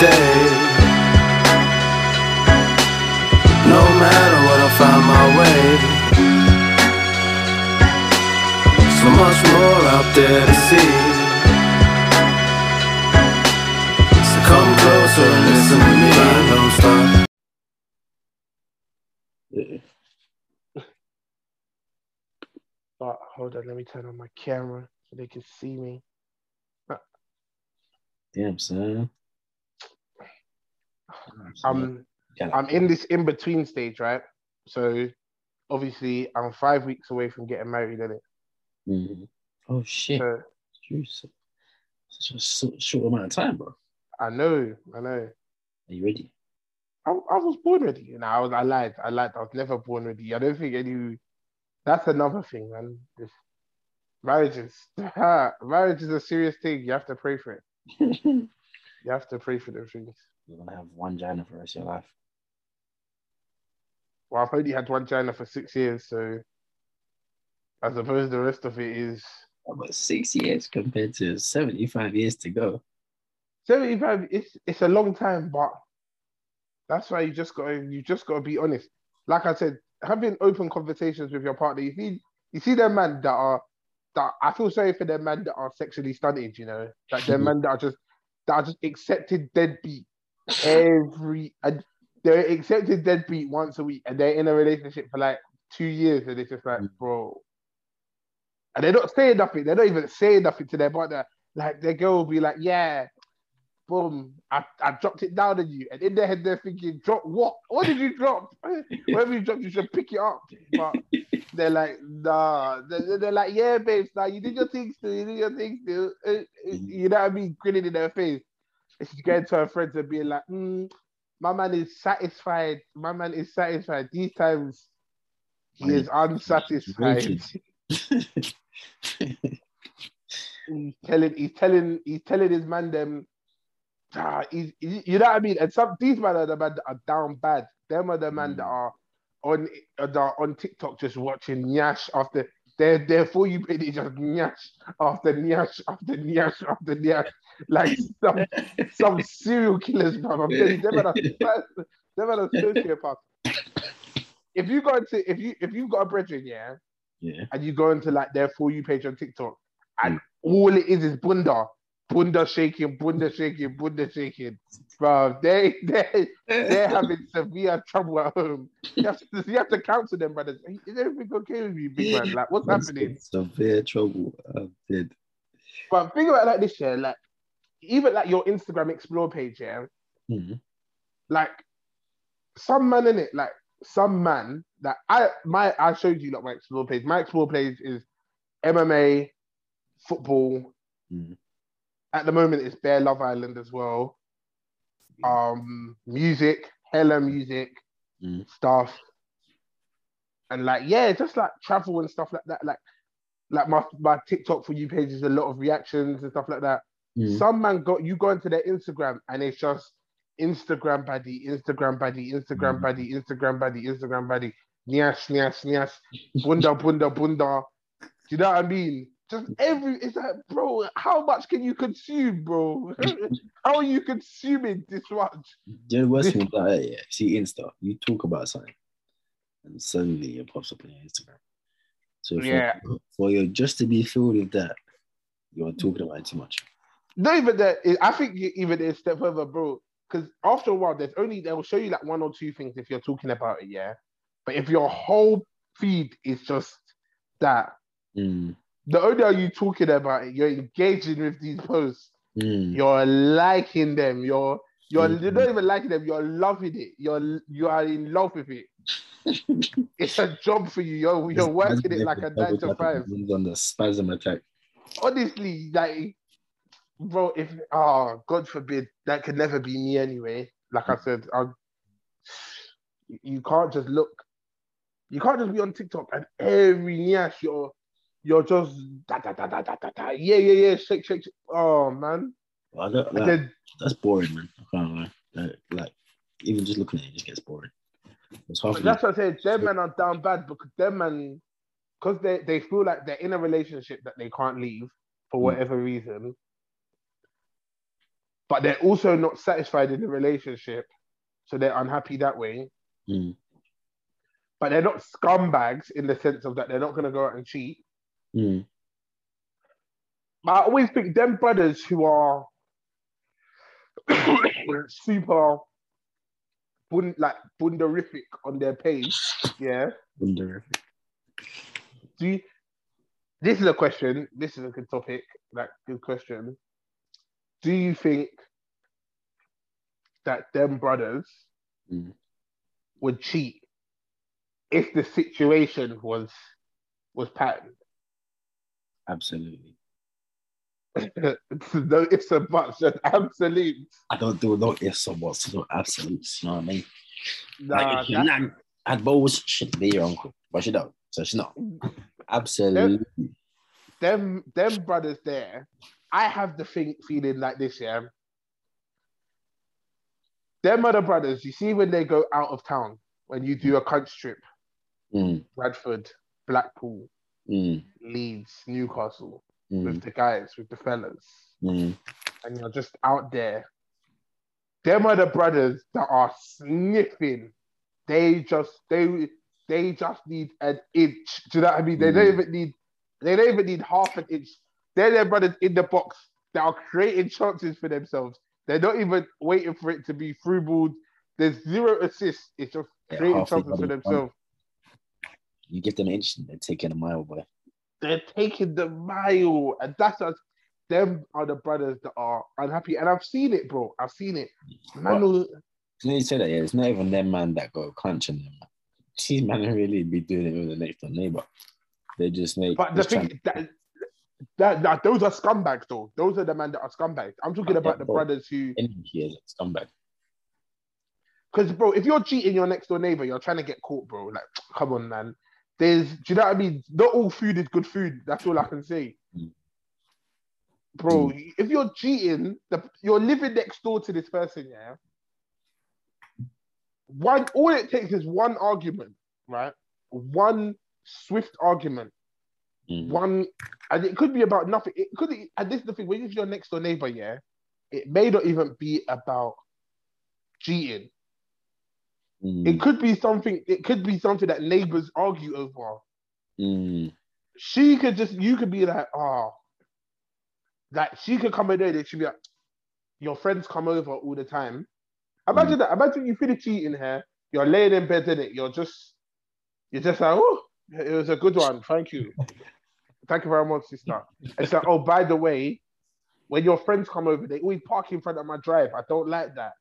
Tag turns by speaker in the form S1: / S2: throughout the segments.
S1: day. No matter what, I find my way. So much more out there to see. So come closer and listen to me. Don't stop.
S2: Yeah.
S3: Oh, but hold on, let me turn on my camera so they can see me.
S2: Damn, son.
S3: I'm
S2: Yeah.
S3: I'm in this in between stage, right? So obviously I'm five weeks away from getting married, in it.
S2: Mhm. Oh shit.
S3: So
S2: Jeez. Such a short, short amount of time, bro.
S3: I know, I know.
S2: Are you ready?
S3: I, I was born ready. You know, I was I lied. I lied. I was never born ready. I don't think any that's another thing, man. This marriage is marriage is a serious thing. You have to pray for it.
S2: You're
S3: You have to pray for those things.
S2: Gonna have one China for the rest of your life.
S3: Well, I've only had one China for six years, so I suppose the rest of it is
S2: About six years compared to 75 years to go.
S3: 75 it's it's a long time, but that's why you just gotta you just gotta be honest. Like I said, having open conversations with your partner, you see you see them man that are that I feel sorry for them man that are sexually stunted, you know, like them man that are just that are just accepted deadbeat every and they're accepted deadbeat once a week and they're in a relationship for like two years and it's just like, bro. And they're not saying nothing, they're not even saying nothing to their partner. Like their girl will be like, yeah, boom, I, I dropped it down on you. And in their head, they're thinking, drop what? What did you drop? Whatever you dropped, you should pick it up. But they're like, nah. They're, they're like, yeah, babes, nah, you did your things too. You did your things too. Uh, uh, You know what I mean? Grinning in their face. She's going to her friends and being like, mm, my man is satisfied. My man is satisfied. These times, he is unsatisfied. he's telling he's telling he's telling his man them ah, he's, he- you know what I mean? And some these man are the man that are down bad. Them are the man that are on that are on TikTok just watching Nyash after their for you page is just Nyash after Nyash after Nyash after Nyash. Like some some serial killers, bro. I'm telling you, them are the them are the sociopaths. If you go into if you if you've got a brethren, yeah,
S2: yeah.
S3: and you go into like their for you page on TikTok, and mm. all it is is bunda, bunda shaking, bunda shaking, bunda shaking, bro. They they they're having severe trouble at home. You have to, you have to counsel them, brothers. Is everything okay with you, big man? Like, what's
S2: That's
S3: happening?
S2: Severe trouble. I did.
S3: But think about it like this, yeah. Like, even like your Instagram explore page, yeah.
S2: Mhm.
S3: Like, some man in it, like some man that I my I showed you like my explore page. My explore page is MMA, football.
S2: Mhm.
S3: At the moment, it's Bear Love Island as well. Um, music, hella music
S2: Mhm.
S3: stuff, and like yeah, just like travel and stuff like that. Like, like my my TikTok for you page is a lot of reactions and stuff like that.
S2: Mhm.
S3: Some man got you go into their Instagram and it's just Instagram buddy, Instagram buddy, Instagram
S2: Mhm.
S3: buddy, Instagram buddy, Instagram buddy, nyash, nyash, nyash, bunda, bunda, bunda. Do you know what I mean? Just every it's like, bro, how much can you consume, bro? how are you consuming this much?
S2: The worst thing about it, yeah, see Insta, you talk about something, and suddenly it pops up on your Instagram. So for,
S3: Yeah.
S2: for you just to be filled with that, you're talking about it too much.
S3: Not even that. I think even a step further, bro. Because after a while, there's only they'll show you like one or two things if you're talking about it, yeah. But if your whole feed is just that,
S2: Mm,
S3: the only are you talking about it, you're engaging with these posts,
S2: mm,
S3: you're liking them, you're you're you're
S2: Mhm.
S3: not even liking them, you're loving it, you're you are in love with it. It's a job for you. You're you're working it like a nine to five.
S2: On the spasm attack.
S3: honestly, like, bro, if oh God forbid that could never be me anyway. Like I said, I, you can't just look, you can't just be on TikTok and every nyash you're you're just da, da, da, da, da, da, da. yeah yeah yeah shake shake. shake. Oh man,
S2: Well, I don't, like,
S3: then
S2: that's boring, man. I can't lie. Like, like, even just looking at it, it just gets boring. It's an
S3: that's what I said. Them men are down bad because them man, because they they feel like they're in a relationship that they can't leave for
S2: Mm.
S3: whatever reason. but they're also not satisfied in the relationship, so they're unhappy that way.
S2: Mm.
S3: But they're not scumbags in the sense of that they're not going to go out and cheat.
S2: Mm.
S3: I always think them brothers who are super bun- like bunderific on their page, yeah.
S2: Wonderific.
S3: Do you, this is a question. This is a good topic. Like good question. Do you think that them brothers
S2: Mm.
S3: would cheat if the situation was was patterned?
S2: Absolutely.
S3: no ifs and buts, just absolute.
S2: I don't do no ifs or buts, no absolutes. You know what I mean?
S3: Nah,
S2: like, if you're
S3: that-
S2: at balls, be your uncle. But she don't. So she's not. Absolutely.
S3: them them brothers there, I have the thing feeling like this, yeah. Them other brothers, you see when they go out of town, when you do a country trip,
S2: Mm,
S3: Bradford, Blackpool,
S2: mm,
S3: Leeds, Newcastle,
S2: mm,
S3: with the guys, with the fellas,
S2: mm.
S3: and you're just out there. Them are the brothers that are sniffing. They just they they just need an inch. Do you know what I mean? They don't
S2: Mm.
S3: even need they don't even need half an inch. They're their brothers in the box that are creating chances for themselves. They're not even waiting for it to be through ball. There's zero assists. It's just
S2: Yeah,
S3: creating chances for
S2: done. You give them an inch, they're taking a mile, boy.
S3: They're taking the mile, and that's us. Them are the brothers that are unhappy, and I've seen it, bro. I've seen it. Will-
S2: You know, you say that, yeah, it's not even them man that go crunching them. Man. These man really be doing it with the next door neighbor. They just make.
S3: But the thing that, that, that those are scumbags though. Those are the men that are scumbags. I'm talking
S2: Yeah,
S3: about the
S2: bro.
S3: brothers who
S2: energy is a scumbag.
S3: because bro, if you're cheating your next door neighbor, you're trying to get caught, bro. Like, come on, man. There's do you know what I mean? Not all food is good food. That's all I can say.
S2: Mm.
S3: Bro, if you're cheating, the, you're living next door to this person, yeah. One all it takes is one argument, right? One swift argument
S2: Mm.
S3: one and it could be about nothing it could and this is the thing when you're your next door neighbor yeah it may not even be about cheating
S2: Mm.
S3: it could be something it could be something that neighbors argue over.
S2: Mm.
S3: she could just you could be like oh like she could come in there and she'd be like your friends come over all the time. Imagine that imagine you finish cheating here you're laying in bed in it you're just you're just like oh it was a good one thank you. Thank you very much sister. It's like oh by the way when your friends come over they always park in front of my drive. I don't like that.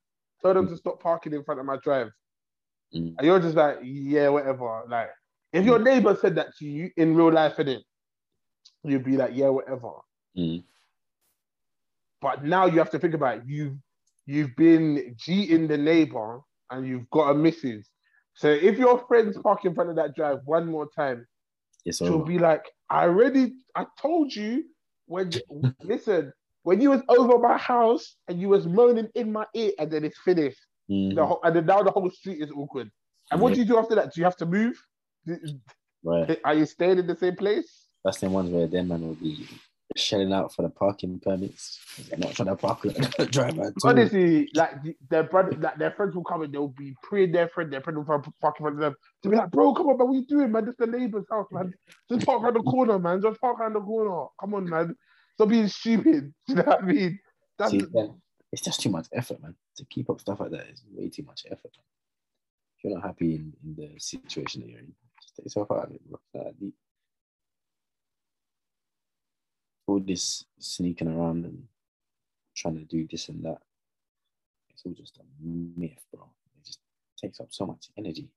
S3: Tell them to stop parking in front of my drive
S2: Mm.
S3: and you're just like yeah whatever like if your neighbor said that to you in real life it you'd be like yeah whatever
S2: Mm.
S3: but now you have to think about it. You've you've been cheating the neighbor and you've got a missus. So if your friends park in front of that drive one more time,
S2: It's
S3: she'll
S2: over.
S3: be like, I already I told you when listen, when you was over my house and you was moaning in my ear and then it's finished.
S2: Mm.
S3: The whole, and then now the whole street is awkward. And what do you do after that? Do you have to move?
S2: Right.
S3: Are you staying in the same place?
S2: That's the ones where them man will be shelling out for the parking permits. Not trying to park on the parking all.
S3: Honestly, like their brother, like their friends will come and they'll be praying their friend, their friend will park in front of them to be like, bro, come on, man, what you doing, man? This the neighbor's house, man. Just park around the corner, man. Just park around the corner. Come on, man. Stop being stupid. Do you know what I mean? That's
S2: See, it's just too much effort, man. To keep up stuff like that is way too much effort. If you're not happy in, in the situation that you're in, just take yourself out of it, that deep. All this sneaking around and trying to do this and that, it's all just a myth, bro. It just takes up so much energy.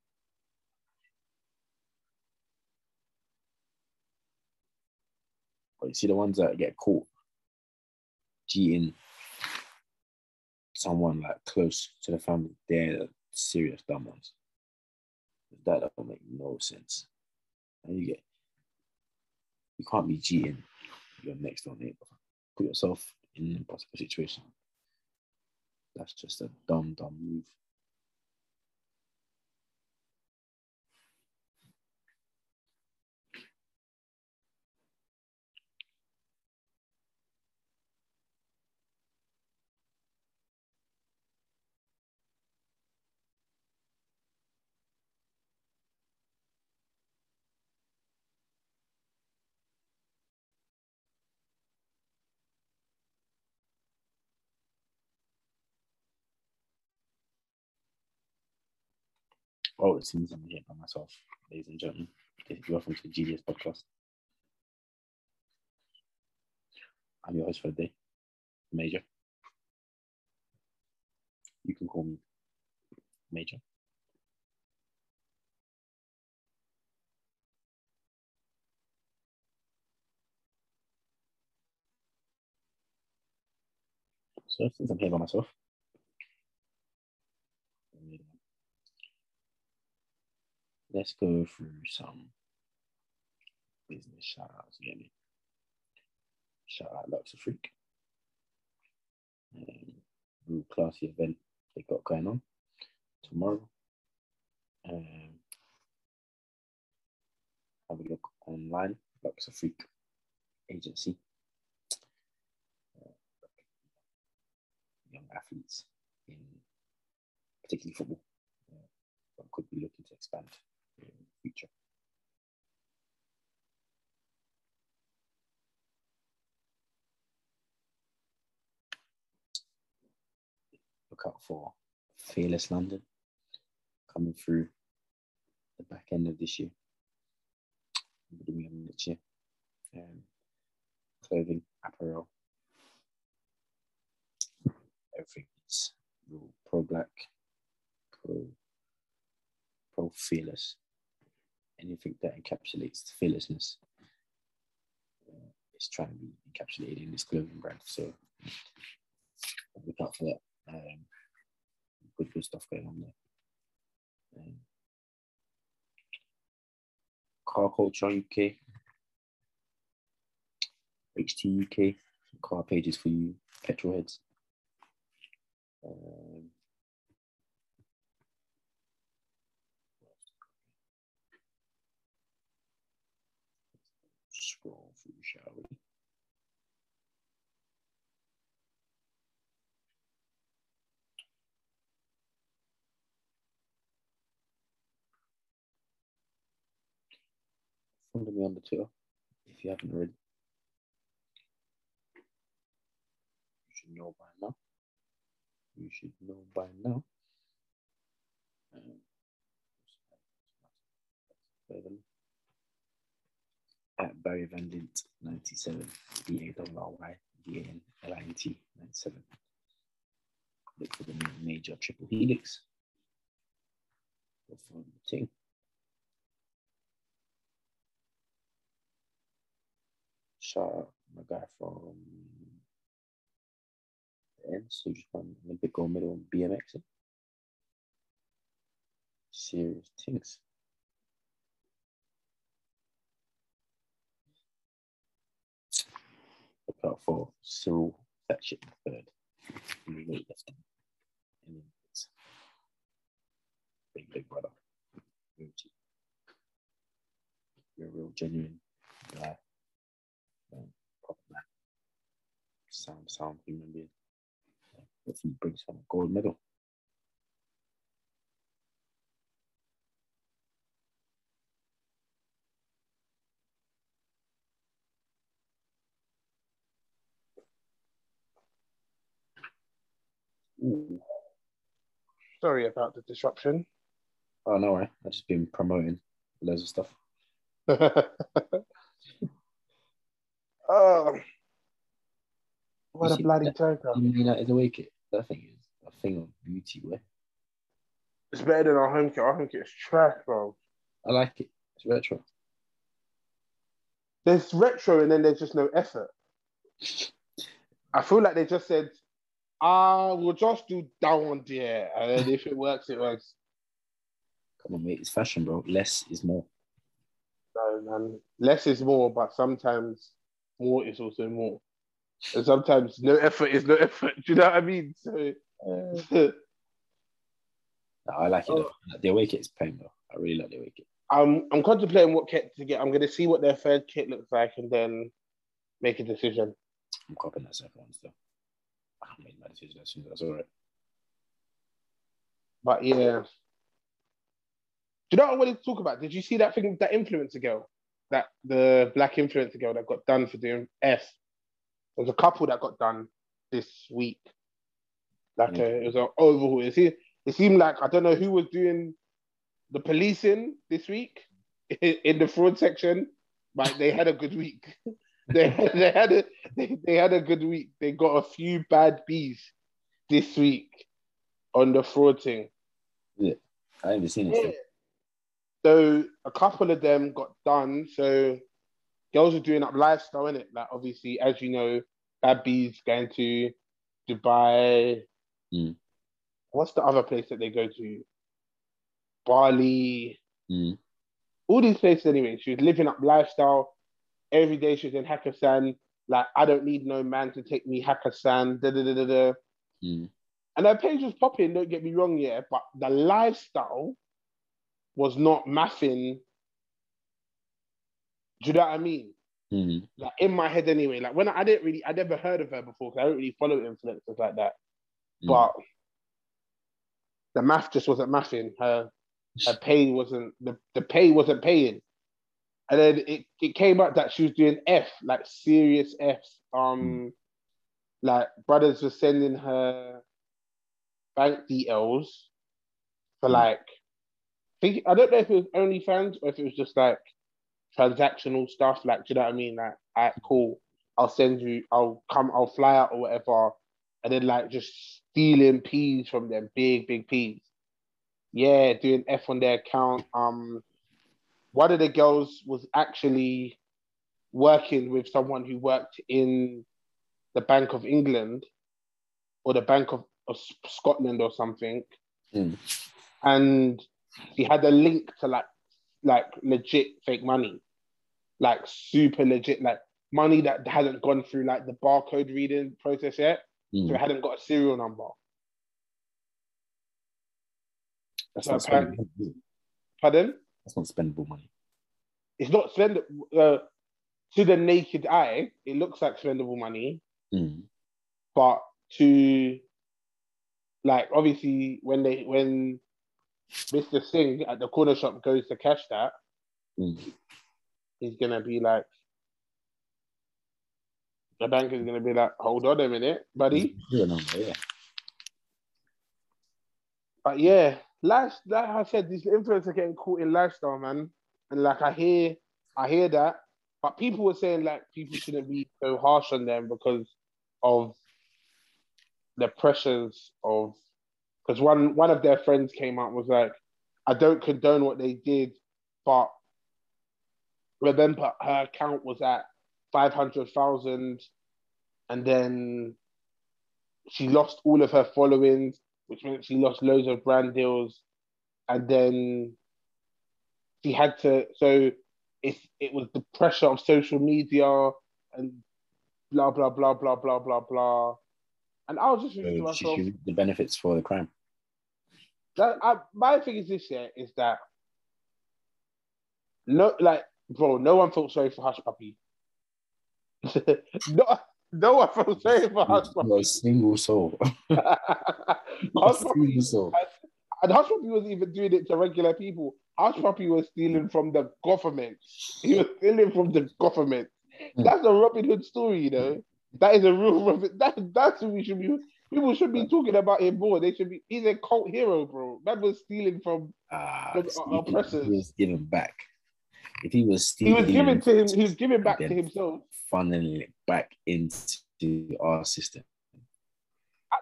S2: But you see the ones that get caught cheating someone like close to the family, they're the serious dumb ones. That don't make no sense. And you get you can't be cheating your next door neighbor. Put yourself in an impossible situation. That's just a dumb, dumb move. Oh, it seems I'm here by myself, ladies and gentlemen. Welcome to the GDS Podcast. I'm your host for the day, Major. You can call me Major. So since I'm here by myself, let's go through some business shout outs again. Shout out Luxor Freak. Um, real classy event they got going on tomorrow. Um, have a look online, Luxor Freak Agency. Uh, young athletes in particularly football uh, could be looking to expand future. Look out for Fearless London coming through the back end of this year. Um, clothing, apparel, everything is pro black, pro pro fearless. Anything that encapsulates fearlessness uh, is trying to be encapsulated in this clothing brand. So look out for that. Um, good, good stuff going on there. Um, car culture UK, HT UK, car pages for you, petrol heads. Um, scroll through, shall we? Follow me on the tour if you haven't already. You should know by now. You should know by now. Um, at Barry Van Lint 97, B A W R Y D A N L I N T 97. Look for the major triple helix. Go for the thing. Shout out my guy from the ends who just won Olympic gold medal in BMX. Serious things. Out for Cyril Thatcher third in the weightlifting in the Olympics. Big, big. You're a real genuine guy. Um, proper man. Sound, sound human being. Hopefully he brings home a gold medal. Ooh.
S3: Sorry about the disruption.
S2: Oh no, way. I've just been promoting loads of stuff.
S3: oh, what
S2: You
S3: a bloody
S2: that?
S3: joker.
S2: You mean that is a wicket? That thing is a thing of beauty, boy.
S3: It's better than our home kit. Our home kit is trash, bro.
S2: I like it. It's retro.
S3: There's retro and then there's just no effort. I feel like they just said, ah, we'll just do that one there. And then if it works, it works.
S2: Come on, mate. It's fashion, bro. Less is more.
S3: No, man. Less is more, but sometimes more is also more. And sometimes no effort is no effort. Do you know what I mean? So
S2: No, I like it.
S3: Oh.
S2: The away kit is plain, though. I really like the away kit.
S3: I'm I'm contemplating what kit to get. I'm gonna see what their third kit looks like and then make a decision.
S2: I'm copying that second one still. I made my decision as soon as that's all right.
S3: But yeah. Do you know what I wanted to talk about? Did you see that thing that influencer girl? That the black influencer girl that got done for doing S. There's a couple that got done this week. Like a, it was an overhaul. It seemed, it seemed like I don't know who was doing the policing this week in the fraud section, like they had a good week. they, they had a they, they had a good week. They got a few bad bees this week on the fraud thing.
S2: Yeah. I haven't seen it.
S3: Yeah. So a couple of them got done. So girls are doing up lifestyle in it. Like obviously, as you know, Bad Bees going to Dubai.
S2: Mm.
S3: What's the other place that they go to? Bali.
S2: Mm.
S3: All these places anyway. She was living up lifestyle. Every day she was in Hakkasan. Like, I don't need no man to take me Hakkasan. Da da da da da.
S2: Mm.
S3: And her page was popping, don't get me wrong, yeah, but the lifestyle was not mathing. Do you know what I mean?
S2: Mm.
S3: Like in my head anyway. Like when I, I didn't really, I never heard of her before because I don't really follow influencers like that.
S2: Mm.
S3: But the math just wasn't mathing. Her her pay wasn't the, the pay wasn't paying. And then it, it came out that she was doing F, like serious Fs. Um like brothers were sending her bank details for
S2: Mm.
S3: like I think I don't know if it was OnlyFans or if it was just like transactional stuff. Like, do you know what I mean? Like, alright, cool. I'll send you. I'll come. I'll fly out or whatever, and then like just stealing peas from them, big big peas. Yeah, doing F on their account. Um, one of the girls was actually working with someone who worked in the Bank of England or the Bank of, of Scotland or something,
S2: Mm.
S3: and he had a link to like like legit fake money, like super legit, like money that hadn't gone through like the barcode reading process yet, so
S2: Mm.
S3: it hadn't got a serial number.
S2: That's
S3: So apparently, pardon?
S2: That's not spendable money.
S3: It's not spend uh, to the naked eye. It looks like spendable money,
S2: Mm.
S3: but to like obviously when they when Mr. Singh at the corner shop goes to cash that,
S2: Mm.
S3: he's gonna be like, the bank is gonna be like, hold on a minute, buddy.
S2: Number, yeah.
S3: But yeah, life, like I said, these influencers are getting caught in lifestyle, man. And like I hear, I hear that, but people were saying like people shouldn't be so harsh on them because of the pressures of. Because one one of their friends came out was like, I don't condone what they did, but remember her account was at five hundred thousand, and then she lost all of her followings which meant she lost loads of brand deals, and then she had to. So it it was the pressure of social media and blah blah blah blah blah blah blah. And I was just thinking
S2: So
S3: myself,
S2: the benefits for the crime.
S3: that I, my thing is this year is that no, like, bro, no one felt sorry for Hushpuppi. no, no one felt sorry for Hush
S2: Not a single soul. Not a
S3: Hush
S2: single soul.
S3: And Hushpuppi wasn't even doing it to regular people. Hushpuppi was stealing from the government. He was stealing from the government.
S2: Hmm.
S3: That's a Robin Hood story, you know. That is a real Robin. That, that's who we should be. People should be talking about him more. They should be. He's a cult hero, bro. That was stealing from.
S2: Ah,
S3: From
S2: if he
S3: oppressors.
S2: was given back. If he was stealing,
S3: He was giving to him. He was giving back to himself.
S2: Funneling it back into our system.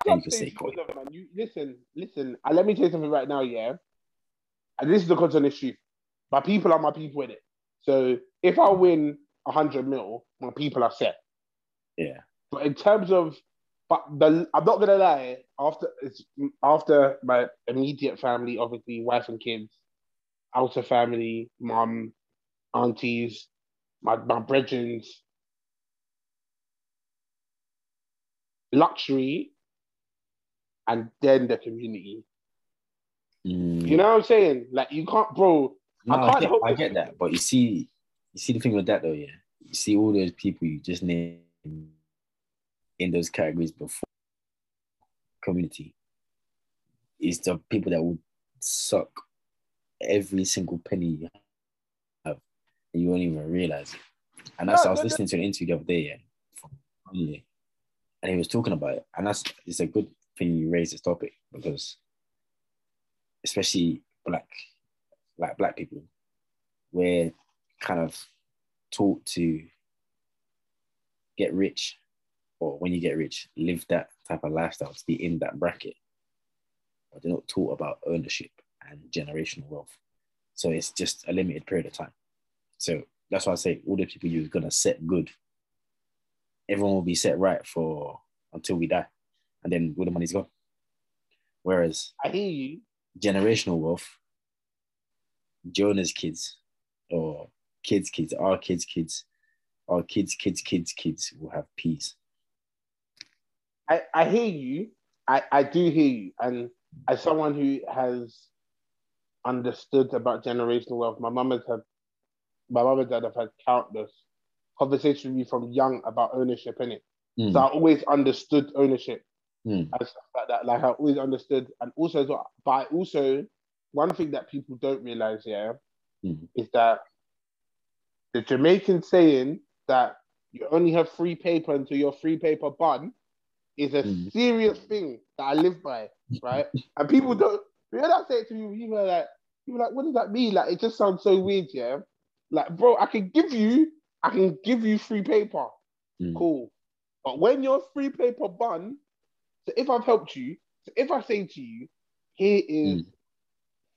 S2: You say cult.
S3: man, you listen, listen. And let me tell you something right now, yeah. And this is the content issue. My people are my people in it. So if I win a hundred mil, my people are set.
S2: Yeah.
S3: But in terms of, but the I'm not gonna lie. After it's after my immediate family, obviously wife and kids, outer family, mum, aunties, my my brethrens, luxury, and then the community.
S2: Mm.
S3: You know what I'm saying? Like you can't, bro.
S2: No,
S3: I
S2: I,
S3: can't
S2: get, I get that, but you see, you see the thing with that though, yeah. You see all those people you just named in those categories before community is the people that would suck every single penny you have, and you won't even realize it. And that's
S3: No,
S2: I was
S3: no, no.
S2: listening to an interview the other day, yeah, from and he was talking about it, and that's it's a good thing you raised this topic because, especially black like black people, we're kind of taught to get rich, or when you get rich, live that type of lifestyle to be in that bracket. But they're not taught about ownership and generational wealth. So it's just a limited period of time. So that's why I say all the people you're gonna set good. Everyone will be set right for until we die, and then all the money's gone. Whereas
S3: I hear you.
S2: generational wealth, Jonah's kids or kids' kids, our kids' kids, our kids' kids' kids' kids will have peace.
S3: I, I hear you. I, I do hear you. And as someone who has understood about generational wealth, my mum has had, my mum and dad have had countless conversations with me from young about ownership in it.
S2: Mm.
S3: So I always understood ownership
S2: Mm.
S3: and stuff like that. Like I always understood, and also, as well- but I also one thing that people don't realize, yeah,
S2: Mm.
S3: is that the Jamaican saying that you only have free paper until your free paper bun is a
S2: Mm.
S3: serious thing that I live by, right? and people don't. When I say it to you, people are like, people are like, what does that mean? Like, it just sounds so weird, yeah. Like, bro, I can give you, I can give you free paper,
S2: Mm.
S3: cool. But when you're free paper bun, so if I've helped you, so if I say to you, here is
S2: Mm.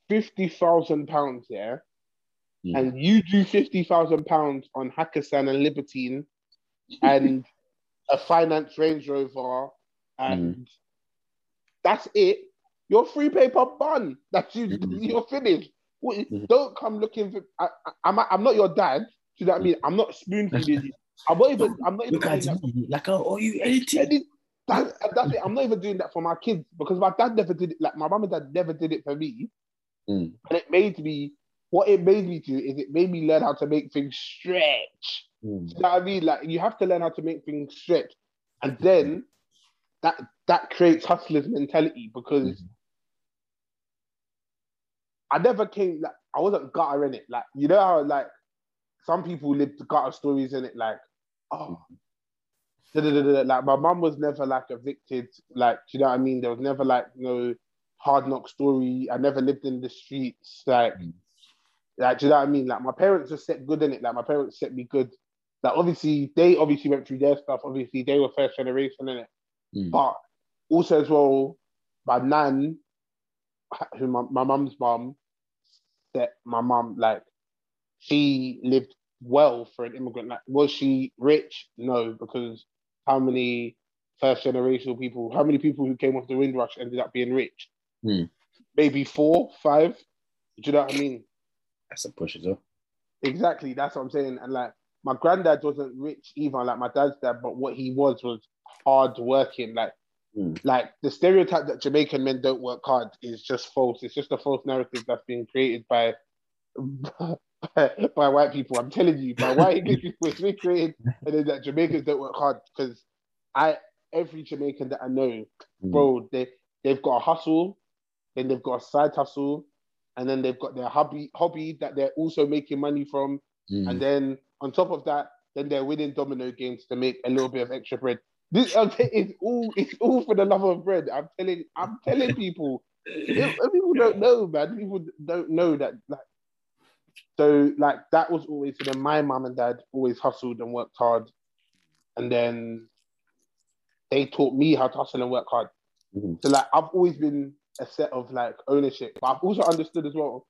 S3: fifty thousand pounds, yeah,
S2: Mm.
S3: and you do fifty thousand pounds on Hakkasan and Libertine, and a finance Range Rover, and that's it. You're free paper bun. That's you.
S2: Mhm.
S3: You're finished.
S2: Mhm.
S3: Don't come looking for. I, I, I'm. I'm not your dad. You know what I mean? I'm not spoon feeding you. I'm not even. I'm not even.
S2: Look at
S3: doing that
S2: me, like oh, you
S3: any- that, that's it. I'm not even doing that for my kids because my dad never did it. Like my mum and dad never did it for me,
S2: Mm.
S3: and it made me. What it made me do is it made me learn how to make things stretch.
S2: Mm.
S3: You know what I mean? Like you have to learn how to make things stretch, and then that that creates hustlers mentality because
S2: Mhm.
S3: I never came like I wasn't gutter in it. Like you know how like some people live the gutter stories in it. Like oh, like my mum was never like evicted. Like do you know what I mean? There was never like no hard knock story. I never lived in the streets. Like
S2: Mm.
S3: like do you know what I mean? Like my parents just set good in it. Like my parents set me good. Like obviously they obviously went through their stuff. Obviously they were first generation in it.
S2: Mm.
S3: But also as well, my nan, who my, my mum's mum, that my mum like, she lived well for an immigrant. Like, was she rich? No, because how many first generation people, how many people who came off the Windrush ended up being rich?
S2: Hmm.
S3: Maybe four, five. Do you know what I mean?
S2: That's a push as well.
S3: Exactly, that's what I'm saying. And like my granddad wasn't rich either, like my dad's dad, but what he was was hard working. Like,
S2: Mm.
S3: like the stereotype that Jamaican men don't work hard is just false. It's just a false narrative that's being created by by white people. I'm telling you, by white English people, it's been created, and then that Jamaicans don't work hard because I every Jamaican that I know,
S2: Mm.
S3: bro, they they've got a hustle, then they've got a side hustle, and then they've got their hobby hobby that they're also making money from.
S2: Mm.
S3: And then on top of that, then they're winning domino games to make a little bit of extra bread. This it's all it's all for the love of bread. I'm telling I'm telling people. People don't know, man. People don't know that like so like that was always so then my mum and dad always hustled and worked hard. And then they taught me how to hustle and work hard.
S2: Mhm.
S3: So like I've always been a set of like ownership, but I've also understood as well.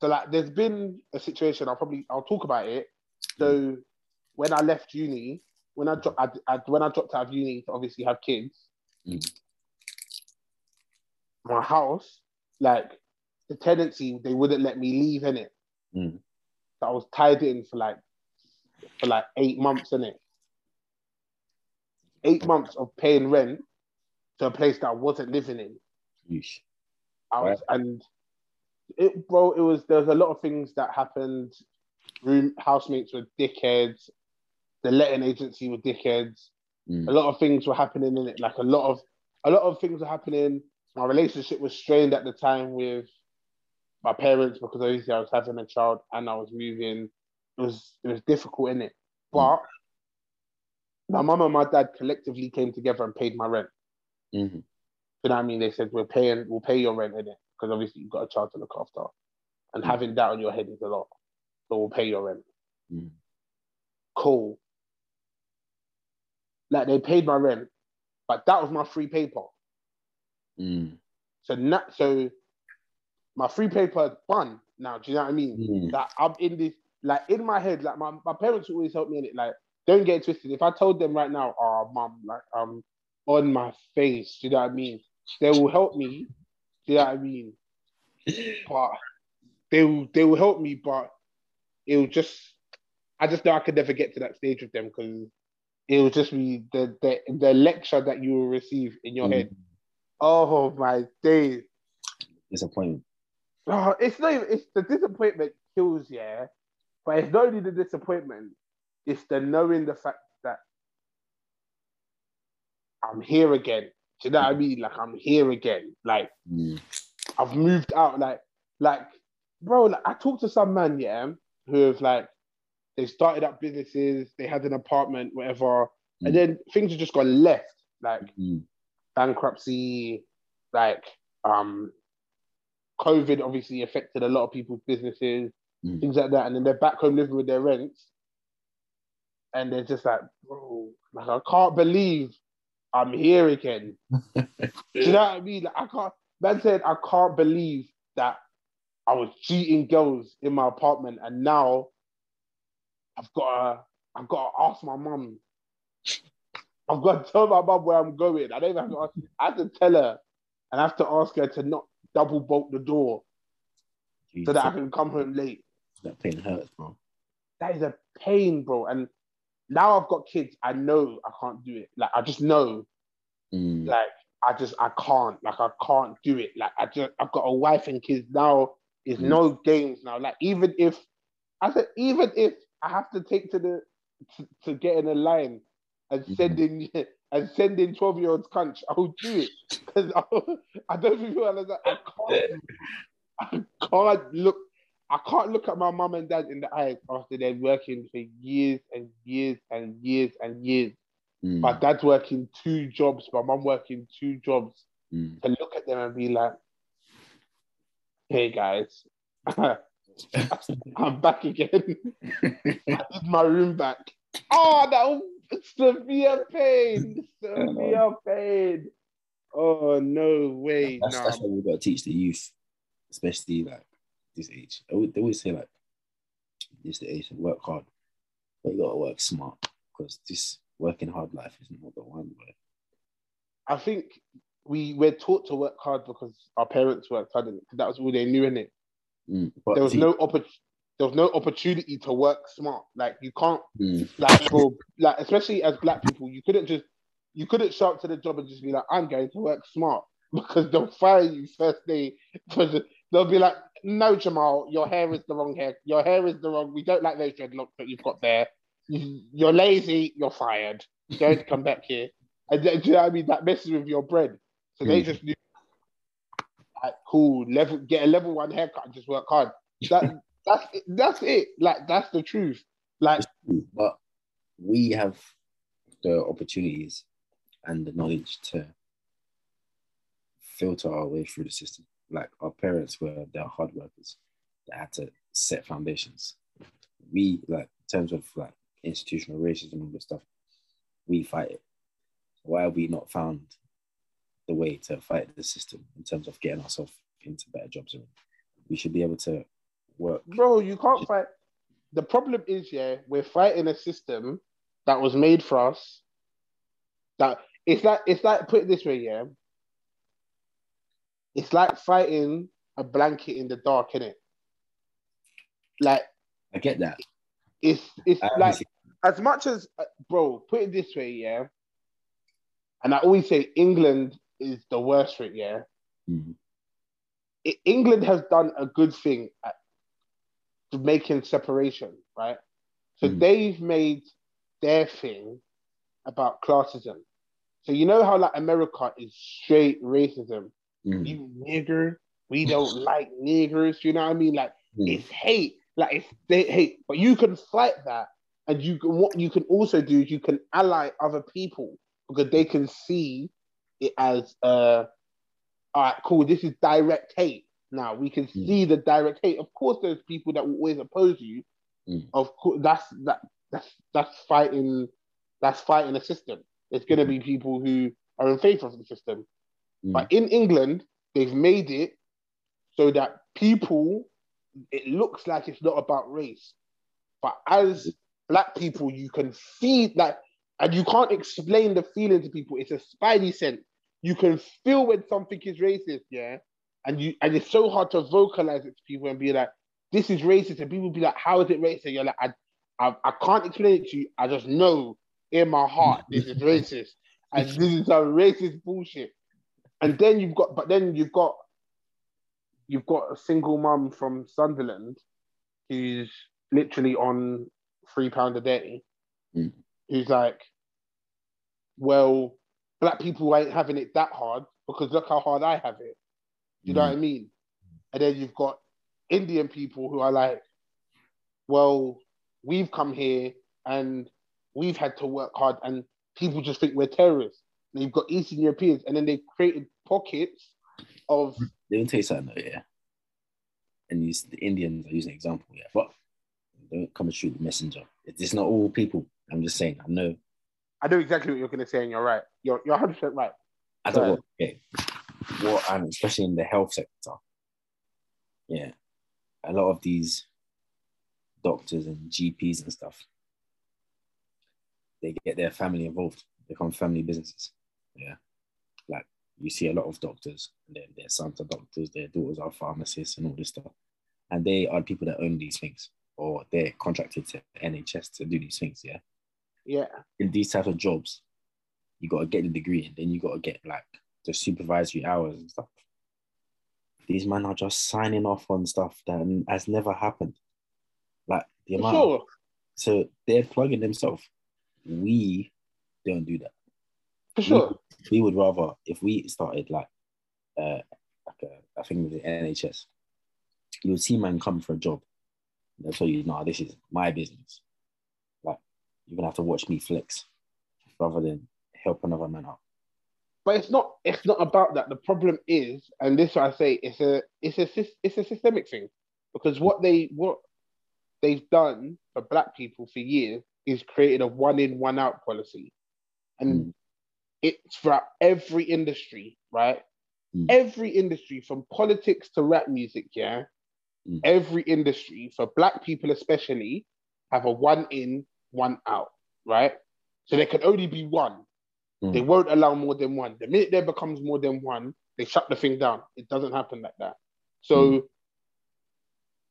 S3: So like there's been a situation I'll probably I'll talk about it. So when I left uni, when I dropped I, I, when I dropped out of uni to obviously have kids,
S2: Mm.
S3: my house, like the tenancy, they wouldn't let me leave in it.
S2: Mm.
S3: So I was tied in for like for like eight months in it. Eight months of paying rent to a place that I wasn't living in.
S2: Yeesh.
S3: I was, and it, bro, it was there was a lot of things that happened. Room housemates were dickheads. The letting agency were dickheads.
S2: Mm.
S3: A lot of things were happening in it. Like a lot of a lot of things were happening. My relationship was strained at the time with my parents because obviously I was having a child and I was moving. It was it was difficult in it, but my mum and my dad collectively came together and paid my rent.
S2: Mhm.
S3: You know what I mean? They said we're paying, we'll pay your rent in it because obviously you've got a child to look after. and
S2: Mm.
S3: having that on your head is a lot. So we'll pay your rent.
S2: Mm.
S3: Cool. Like they paid my rent, but that was my free paper.
S2: Mm.
S3: So na- so my free paper is done now. Do you know what I mean?
S2: Mm.
S3: Like I'm in this, like in my head, like my, my parents always help me in it. Like, don't get it twisted. If I told them right now, oh mom, like I'm on my face, do you know what I mean? They will help me. Do you know what I mean? But they will they will help me, but it will just I just know I could never get to that stage with them because it will just be the the the lecture that you will receive in your head. Oh my days.
S2: Disappointment.
S3: Oh, it's not even, it's the disappointment kills, yeah. But it's not only the disappointment, it's the knowing the fact that I'm here again. Do you know what I mean? Like I'm here again. Like
S2: Mm.
S3: I've moved out. Like, like, bro, like I talked to some man, yeah, who have like they started up businesses, they had an apartment, whatever, and
S2: Mm.
S3: then things have just gone left. Like
S2: Mm.
S3: bankruptcy, like um COVID obviously affected a lot of people's businesses,
S2: Mm.
S3: things like that. And then they're back home living with their rents. And they're just like, bro, like I can't believe I'm here again. Do you know what I mean? Like, I can't man said I can't believe that I was cheating girls in my apartment and now I've got to I've got to ask my mum. I've got to tell my mum where I'm going. I don't even have to ask, I have to tell her and I have to ask her to not double bolt the door
S2: You
S3: so that I can come home late.
S2: that pain hurts, bro.
S3: That is a pain, bro. And now I've got kids. I know I can't do it. Like I just know,
S2: Mm.
S3: like I just I can't. Like I can't do it. Like I just I've got a wife and kids now. It's
S2: Mm.
S3: no games now. Like even if I said even if I have to take to the to, to get in a line and
S2: Mhm.
S3: send in and send in twelve year olds crunch, I'll do it because I, I don't feel like I can't. I can't look. I can't look at my mum and dad in the eyes after they're working for years and years and years and years.
S2: Mm.
S3: My dad's working two jobs, my mum working two jobs.
S2: Mm.
S3: To look at them and be like, "Hey guys, I'm back again. I need my room back." Oh, that was severe pain, severe pain. Oh no way,
S2: That's,
S3: no.
S2: that's what we've got to teach the youth, especially like this age. They always, they always say like this the age work hard, but you gotta work smart because this working hard life is not the one. Bro.
S3: I think we we're taught to work hard because our parents worked hard, because that was all they knew in it.
S2: Mm.
S3: There was
S2: see-
S3: no oppor- there was no opportunity to work smart. Like you can't
S2: Mm.
S3: like bro, like especially as black people, you couldn't just you couldn't show up to the job and just be like, I'm going to work smart because they'll fire you first day. Because they'll be like, No, Jamal, your hair is the wrong hair. Your hair is the wrong. We don't like those dreadlocks that you've got there. You- You're lazy. You're fired. Don't come back here. And do you know what I mean? That messes with your bread. So they
S2: Mm.
S3: just knew, like, cool, level, get a level one haircut and just work hard. That that's it, that's it. Like that's the truth. Like
S2: true, but we have the opportunities and the knowledge to filter our way through the system. Like our parents were they're hard workers that had to set foundations. We like in terms of like institutional racism and stuff, we fight it. Why have we not found the way to fight the system in terms of getting ourselves into better jobs? We should be able to work.
S3: bro, you can't fight. The problem is, yeah, we're fighting a system that was made for us. That it's like it's like put it this way, yeah. It's like fighting a blanket in the dark, innit? Like
S2: I get that.
S3: it's it's like as much as uh, bro, put it this way, yeah. And I always say England is the worst for it, yeah.
S2: Mhm.
S3: I- England has done a good thing at making separation, right? So
S2: Mm.
S3: they've made their thing about classism. So you know how like America is straight racism.
S2: Mhm.
S3: You nigger, we don't like niggers. You know what I mean? Like
S2: Mhm.
S3: it's hate, like it's they hate. But you can fight that, and you can what you can also do is you can ally other people because they can see it as uh, all right, cool. This is direct hate. Now. We can
S2: Mm.
S3: see the direct hate. Of course, there's people that will always oppose you.
S2: Mm.
S3: Of course, that's that that's that's fighting that's fighting a system. There's gonna be people who are in favor of the system.
S2: Mm.
S3: But in England, they've made it so that people, it looks like it's not about race. But as black people, you can feel that, and you can't explain the feeling to people. It's a spidey sense. You can feel when something is racist, yeah. And you and it's so hard to vocalize it to people and be like, this is racist. And people be like, how is it racist? And you're like, I, I, I can't explain it to you. I just know in my heart this is racist. And this is some racist bullshit. And then you've got, but then you've got, you've got a single mum from Sunderland who's literally on three pound a day,
S2: Mm.
S3: who's like, well, black people ain't having it that hard because look how hard I have it. You know
S2: Mm.
S3: what I mean? And then you've got Indian people who are like, well, we've come here and we've had to work hard, and people just think we're terrorists. And you've got Eastern Europeans, and then they created pockets of
S2: Let me tell you something though, yeah. And use the Indians are using an example, yeah. But don't come and shoot the messenger. It's not all people. I'm just saying. I know.
S3: I know exactly what you're gonna say, and you're right. You're you're 100 percent right.
S2: I don't know. Okay. What and especially in the health sector. Yeah. A lot of these doctors and GPs and stuff, they get their family involved, become family businesses. Yeah. Like you see a lot of doctors, their, their sons are doctors, their daughters are pharmacists and all this stuff. And they are people that own these things or they're contracted to NHS to do these things. Yeah.
S3: Yeah,
S2: In these types of jobs, you got to get the degree and then you got to get like the supervisory hours and stuff. These men are just signing off on stuff that has never happened. Like the amount.
S3: sure.
S2: So they're plugging themselves. We don't do that.
S3: For sure.
S2: We would rather if we started like uh like a, I think with the NHS, you would see man come for a job. They'll tell you, no, this is my business. Like you're gonna have to watch me flex rather than help another man out.
S3: But it's not. It's not about that. The problem is, and this I say, it's a it's a it's a systemic thing, because what they what they've done for black people for years is created a one in one out policy, and
S2: Mm.
S3: it's throughout every industry, right?
S2: Mm.
S3: Every industry, from politics to rap music, yeah.
S2: Mm.
S3: Every industry, for black people especially, have a one in, one out, right? So there can only be one.
S2: Mm.
S3: They won't allow more than one. The minute there becomes more than one, they shut the thing down. It doesn't happen like that. So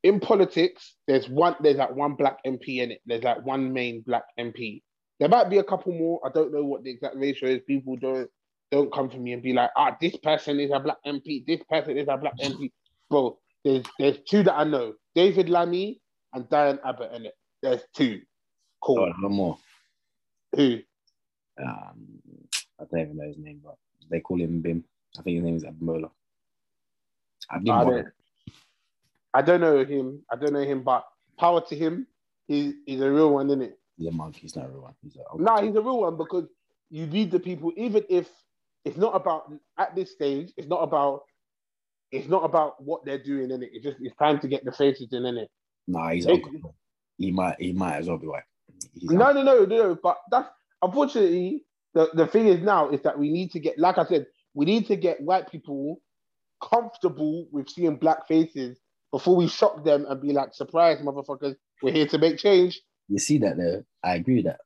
S3: in politics, there's one, there's like one black MP in it. There's like one main black MP. There might be a couple more. I don't know what the exact ratio is. People don't don't come to me and be like, ah, this person is a black MP. This person is a black MP. Bro, there's there's two that I know. David Lammy and Diane Abbott in it. There's two. Cool.
S2: Oh, one more.
S3: Who?
S2: Um, I don't even know his name, but they call him Bim. I think his name is Abimola. I
S3: I don't, I don't know him. I don't know him, but power to him. He, he's a real one, isn't it?
S2: He's a monkey. He's not a real one. He's a
S3: No, he's a real one because you need the people, even if it's not about at this stage, it's not about it's not about what they're doing in it. It's just it's time to get the faces in, it.
S2: Nah, he's
S3: They-
S2: He might. He might as well be white. He's
S3: no, no, no, no. But that's unfortunately the, the thing is now is that we need to get, like I said, we need to get white people comfortable with seeing black faces before we shock them and be like, surprise, motherfuckers, we're here to make change.
S2: You see that there? I agree with that.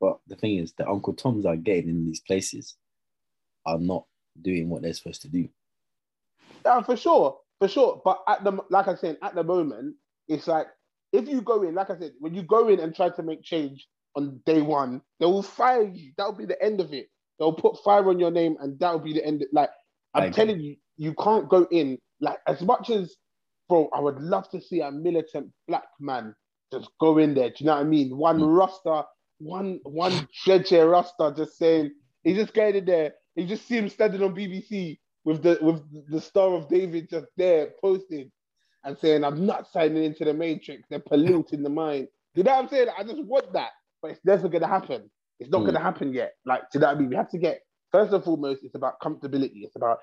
S2: But the thing is, the Uncle Toms are getting in these places are not doing what they're supposed to do.
S3: Yeah, for sure, for sure. But at the like I said, at the moment, it's like if you go in, like I said, when you go in and try to make change on day one, they will fire you. That'll be the end of it. They'll put fire on your name, and that'll be the end. Like
S2: I
S3: I'm telling you, you can't go in like as much as, bro. I would love to see a militant black man just go in there. Do you know what I mean? One
S2: Mm.
S3: Rasta, one one Jeje Rasta, just saying he just going in there. You just see him standing on BBC with the with the Star of David just there posted and saying, "I'm not signing into the Matrix. They're polluting the mind." You know what I'm saying? I just want that, but it's never gonna happen. It's not
S2: Mm.
S3: gonna happen yet. Like, do you know what I mean? We have to get first and foremost. It's about comfortability. It's about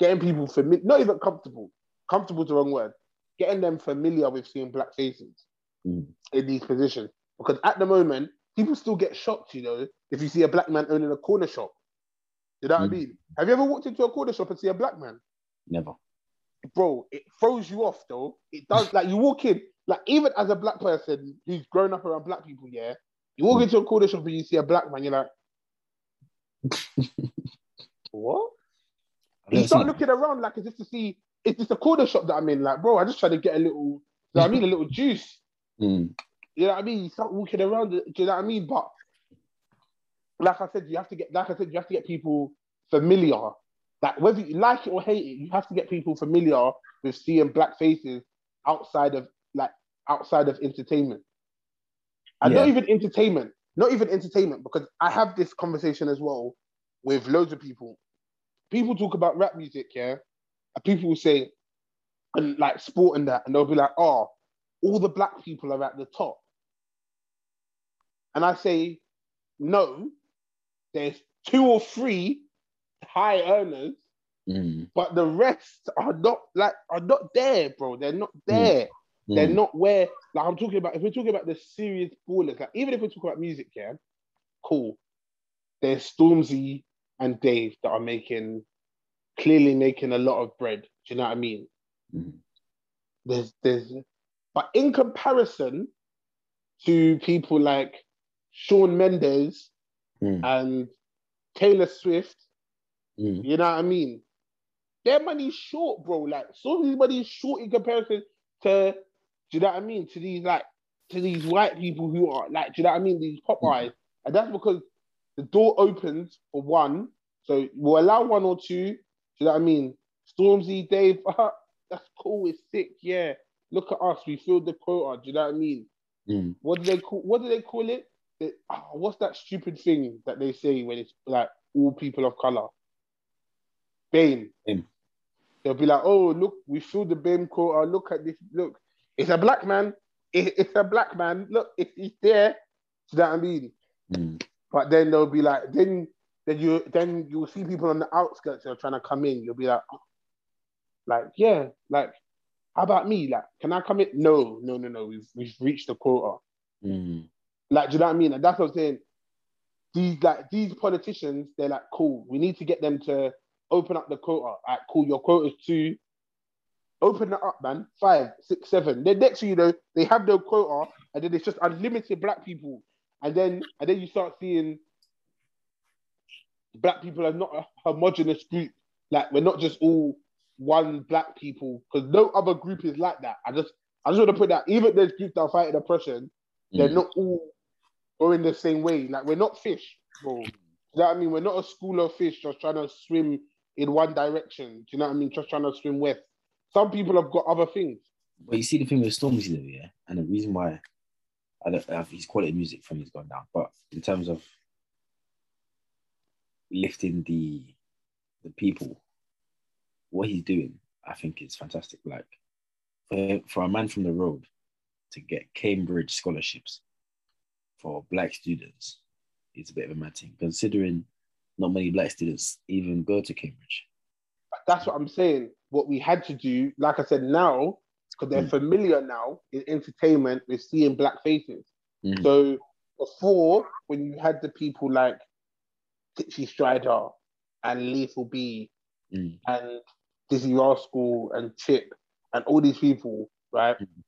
S3: getting people familiar. Not even comfortable. comfortable is the wrong word. Getting them familiar with seeing black faces
S2: Mm.
S3: in these positions. Because at the moment, people still get shocked, you know, if you see a black man owning a corner shop. You know what I
S2: Mm.
S3: mean? Have you ever walked into a corner shop and see a black man?
S2: Never.
S3: Bro, it throws you off though. It does like you walk in, like even as a black person who's grown up around black people, yeah. You walk into a corner shop and you see a black man, you're like, what? You start looking around like as if to see it's just a corner shop that I'm in. Like, bro, I just try to get a little, you know what I mean, a little juice.
S2: Mm.
S3: You know what I mean? You start walking around. Do you know what I mean? But like I said, you have to get, like I said, you have to get people familiar. Like whether you like it or hate it, you have to get people familiar with seeing black faces outside of like outside of entertainment, and not even entertainment, not even entertainment, because I have this conversation as well with loads of people. People talk about rap music, yeah, and people will say, and like sport and that, and they'll be like, oh, all the black people are at the top. And I say, no, there's two or three high earners,
S2: Mm.
S3: but the rest are not like are not there, bro. They're not there. They're
S2: Mm.
S3: not where like I'm talking about. If we're talking about the serious ballers, like even if we're talking about music, yeah, cool. There's Stormzy and Dave that are making clearly making a lot of bread. Do you know what I mean?
S2: Mm.
S3: there's there's but in comparison to people like Shawn Mendes
S2: Mm.
S3: and Taylor Swift,
S2: Mm.
S3: you know what I mean? Their money's short, bro. Like some of these money short in comparison to do you know what I mean? To these like to these white people who are like, do you know what I mean? These pop Popeyes. And that's because the door opens for one. So we'll allow one or two. Do you know what I mean? Stormzy, Dave, that's cool, it's sick, yeah. Look at us, we filled the quota. Do you know what I mean?
S2: Mm.
S3: What do they call what do they call it? It- ah, what's that stupid thing that they say when it's like all people of color? BAME.
S2: BAME.
S3: They'll be like, oh, look, we filled the BAME quota. Look at this. Look, it's a black man. It- it's a black man. Look, it's, it's there. Do you know what I mean?
S2: Mm.
S3: But then they'll be like, then then you then you'll see people on the outskirts that are trying to come in. You'll be like, oh. like yeah, like how about me? Like, can I come in? No, no, no, no. We've we've reached the quota.
S2: Mm.
S3: Like, do you know what I mean? And that's what I'm saying. These like these politicians, they're like, cool. We need to get them to open up the quota. Right, cool. Your quota's two. Open it up, man. Five, six, seven. Then next you know, they have their quota, and then it's just unlimited black people. And then and then you start seeing black people are not a homogenous group. Like we're not just all one black people, because no other group is like that. I just I just want to put that even those groups that are fighting oppression, they're
S2: Mm.
S3: not all going the same way. Like we're not fish, bro. Do you know what I mean? We're not a school of fish just trying to swim in one direction. Do you know what I mean? Just trying to swim west. Some people have got other things.
S2: But you see the thing with Stormzy though, yeah, and the reason why I don't have his quality of music from he's gone down, but in terms of lifting the the people, what he's doing, I think is fantastic. Like for for a man from the road to get Cambridge scholarships for black students, it's a bit of a mad thing, considering not many black students even go to Cambridge.
S3: That's what I'm saying. What we had to do, like I said, now because they're
S2: Mm.
S3: familiar now in entertainment with seeing black faces.
S2: Mhm.
S3: So before, when you had the people like Tinchy Stryder and Lethal B
S2: Mm.
S3: and Dizzee Rascal and Chip and all these people, right?
S2: Mhm.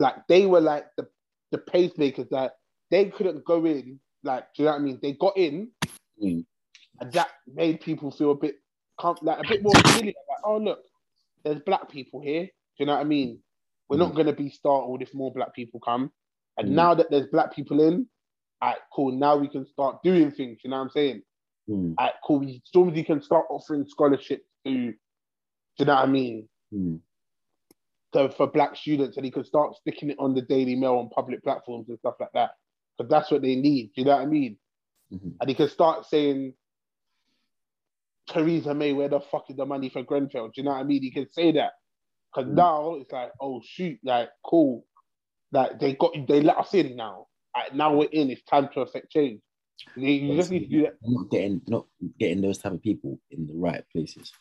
S3: Like they were like the the pacemakers that they couldn't go in. Like, do you know what I mean? They got in,
S2: Mm.
S3: and that made people feel a bit like a bit more familiar. Like, oh look, there's black people here. Do you know what I mean? We're not gonna be startled if more black people come. And
S2: Mm.
S3: now that there's black people in, all right, cool. Now we can start doing things. You know what I'm saying?
S2: Mm.
S3: All right, cool. We, Stormzy can start offering scholarships to, do you know what I mean?
S2: Mm.
S3: To, for black students, and he can start sticking it on the Daily Mail on public platforms and stuff like that. Because that's what they need. Do you know what I mean?
S2: Mhm.
S3: And he can start saying, Theresa May, where the fuck is the money for Grenfell? Do you know what I mean? He can say that. Because
S2: Mm.
S3: now it's like, oh shoot, like cool. Like they got they let us in now. Like, now we're in, it's time to affect change. You, you just need to do that.
S2: not getting not getting those type of people in the right places.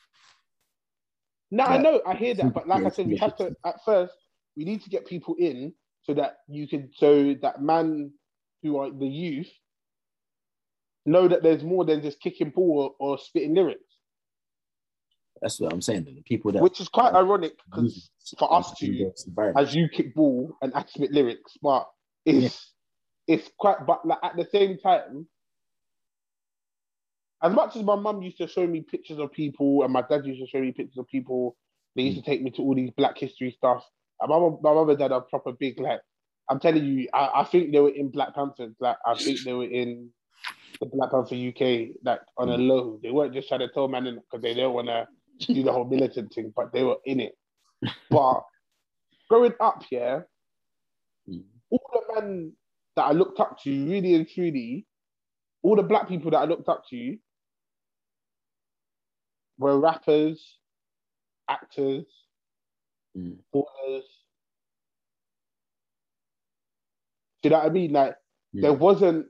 S3: No, I know, I hear that, but like I said, we have to at first we need to get people in so that you can so that man who are the youth know that there's more than just kicking ball or, or spitting lyrics,
S2: That's what I'm saying. The people that
S3: which is quite ironic because for us to- as you kick ball and I spit lyrics, but it's it's quite but like at the same time, as much as my mum used to show me pictures of people and my dad used to show me pictures of people, they used to mm. take me to all these black history stuff. And my mum, my mum and dad are proper big like I'm telling you, I, I think they were in Black Panthers. Like I think they were in the Black Panther UK, like on a low. They weren't just trying to tell man because they don't want to do the whole militant thing, but they were in it. But growing up, yeah,
S2: Mm.
S3: all the men that I looked up to, really and truly, all the black people that I looked up to were rappers, actors,
S2: Mm.
S3: Do you know what I mean? Like,
S2: Mm.
S3: there wasn't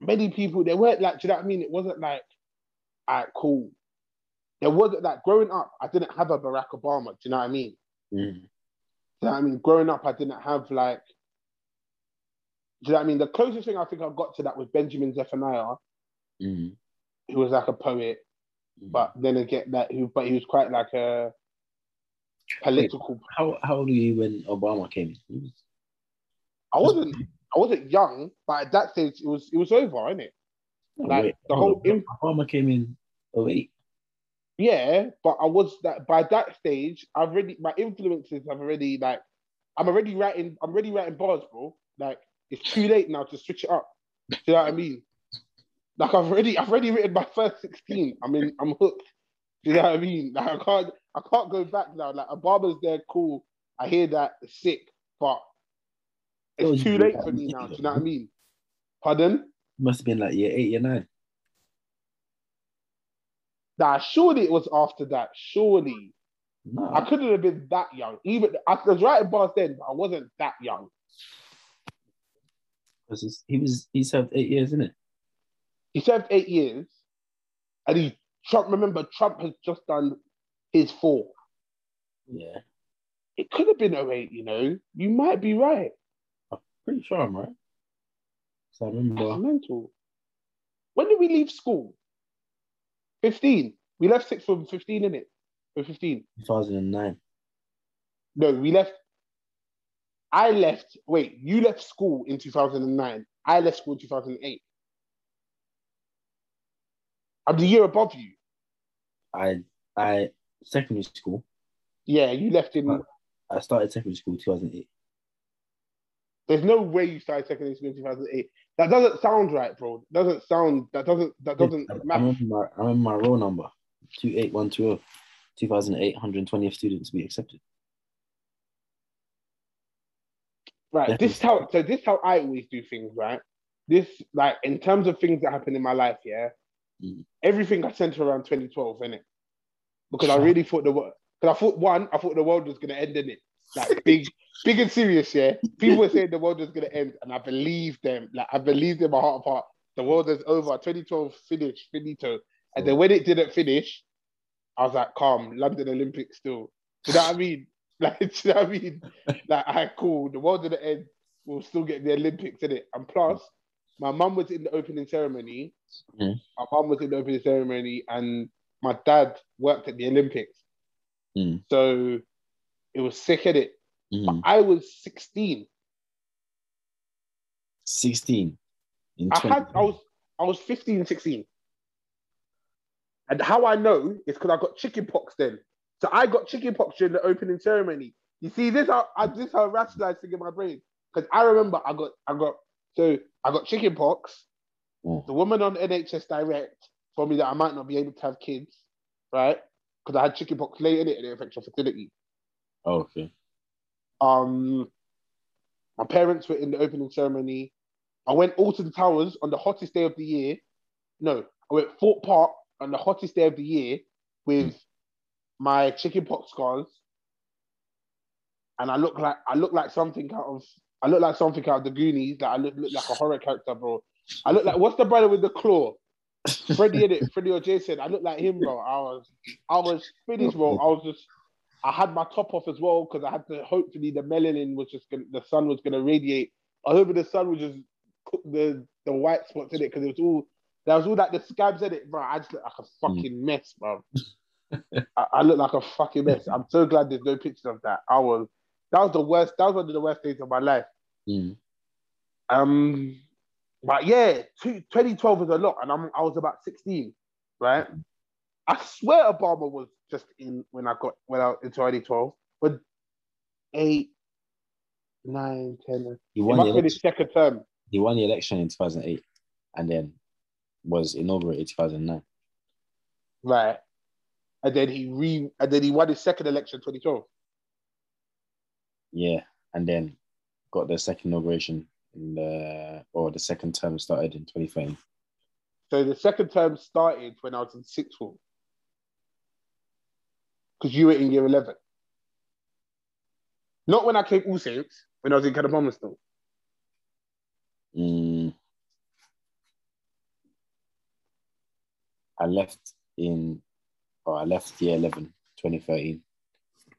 S3: many people, they weren't like, do you know what I mean? It wasn't like, all right, cool. There wasn't like, growing up, I didn't have a Barack Obama. Do you know what I mean?
S2: Mm.
S3: Do you know what I mean? Growing up, I didn't have like, do you know what I mean? The closest thing I think I got to that was Benjamin Zephaniah,
S2: Mm.
S3: who was like a poet,
S2: Mm.
S3: but then again, that who, but he was quite like a political.
S2: how how old were you when Obama came?
S3: I wasn't, I wasn't young, but at that stage, it was, it was over, isn't it?
S2: no, oh,
S3: Like,
S2: wait,
S3: the whole
S2: Obama came in 08.
S3: Yeah, but I was that by that stage, I've already my influences have already like I'm already writing I'm already writing bars, bro. Like it's too late now to switch it up. Do you know what I mean? Like I've already I've already written my first 16. I mean I'm hooked. Do you know what I mean? Like I can't I can't go back now. Like Obama's there, cool. I hear that sick, but it's oh,
S2: you
S3: too late for me now. Do you know what I mean? Pardon?
S2: Must have been like year eight, year nine.
S3: Nah, surely it was after that. Surely.
S2: No,
S3: I couldn't have been that young. Even I was writing bars then, but I wasn't that young.
S2: he was he served eight years, isn't it?
S3: He served eight years, and he Trump. Remember, Trump has just done his four.
S2: Yeah,
S3: It could have been 08, You know, you might be right.
S2: Pretty sure I'm right. So I
S3: That's
S2: remember
S3: mental. When did we leave school? Fifteen. We left sixth form. Fifteen in it. For fifteen.
S2: 2009.
S3: No, we left. I left. Wait, you left school in two thousand and nine. I left school in two thousand and eight. I'm the year above you.
S2: I I secondary school.
S3: Yeah, you left in.
S2: I started secondary school 2008.
S3: There's no way you started secondary school in 2008. That doesn't sound right, bro. Doesn't sound. That doesn't. That doesn't
S2: I, remember my I remember my roll number 28120. 2008, 120th student to be accepted.
S3: Right. This is how. So this is how I always do things. Right. This like in terms of things that happen in my life. Yeah.
S2: Mm.
S3: Everything I centered around 2012, innit? Because I really thought the world. Because I thought one, I thought the world was gonna end in it. Like big, big and serious. Yeah. People were saying the world was gonna end, and I believed them. Like I believed in my heart of heart. The world is over. 2012 finished, finito. And then when it didn't finish, I was like, calm, London Olympics still. Do you know what I mean? Like, do you know what I mean? Like, I cool. The world didn't end. We'll still get the Olympics in it. And plus, my mum was in the opening ceremony.
S2: Mhm.
S3: My mum was in the opening ceremony, and my dad worked at the Olympics.
S2: Mm.
S3: So it was sick at it.
S2: Mhm.
S3: I was 16.
S2: 16. In
S3: I had I was I was 15, 16. And how I know is because I got chicken pox then. So I got chicken pox during the opening ceremony. You see, this how I this how rationalized thing in my brain. Because I remember I got I got so I got chicken pox.
S2: Mm.
S3: The woman on NHS Direct told me that I might not be able to have kids, right? Because I had chickenpox late in it and it affects your fertility.
S2: Oh, okay.
S3: Um, my parents were in the opening ceremony. I went all to the Towers on the hottest day of the year. No, I went Fort Park on the hottest day of the year with my chicken pox scars, and I look like I look like something out of I look like something out of the Goonies. Like I look, look like a horror character, bro. I look like what's the brother with the claw? Freddie in it, Freddie or Jason. I look like him, bro. I was, I was finished, bro. I was just, I had my top off as well because I had to. Hopefully, the melanin was just gonna, the sun was gonna radiate. I hope the sun was just cook the the white spots in it because it was all there was all that the scabs in it, bro. I just look like a fucking mess, bro. I, I look like a fucking mess. I'm so glad there's no pictures of that. I was that was the worst. That was one of the worst days of my life.
S2: Mm.
S3: Um, but yeah, two, 2012 was a lot, and I'm I was about 16, right? I swear Obama was just in when I got when I in 2012, but eight, nine, ten.
S2: Uh, he
S3: It
S2: won,
S3: must
S2: the
S3: his
S2: election,
S3: second term,
S2: he won the election in 2008 and then was inaugurated 2009.
S3: right? And then he re and then he won his second election 2012.
S2: Yeah. And then got the second inauguration in the, or the second term started in 2013.
S3: So the second term started when I was in sixth form. Because you were in year 11. Not when I came All Saints, when I was in Cadabama still.
S2: Mm. I left in, or I left year 11, 2013.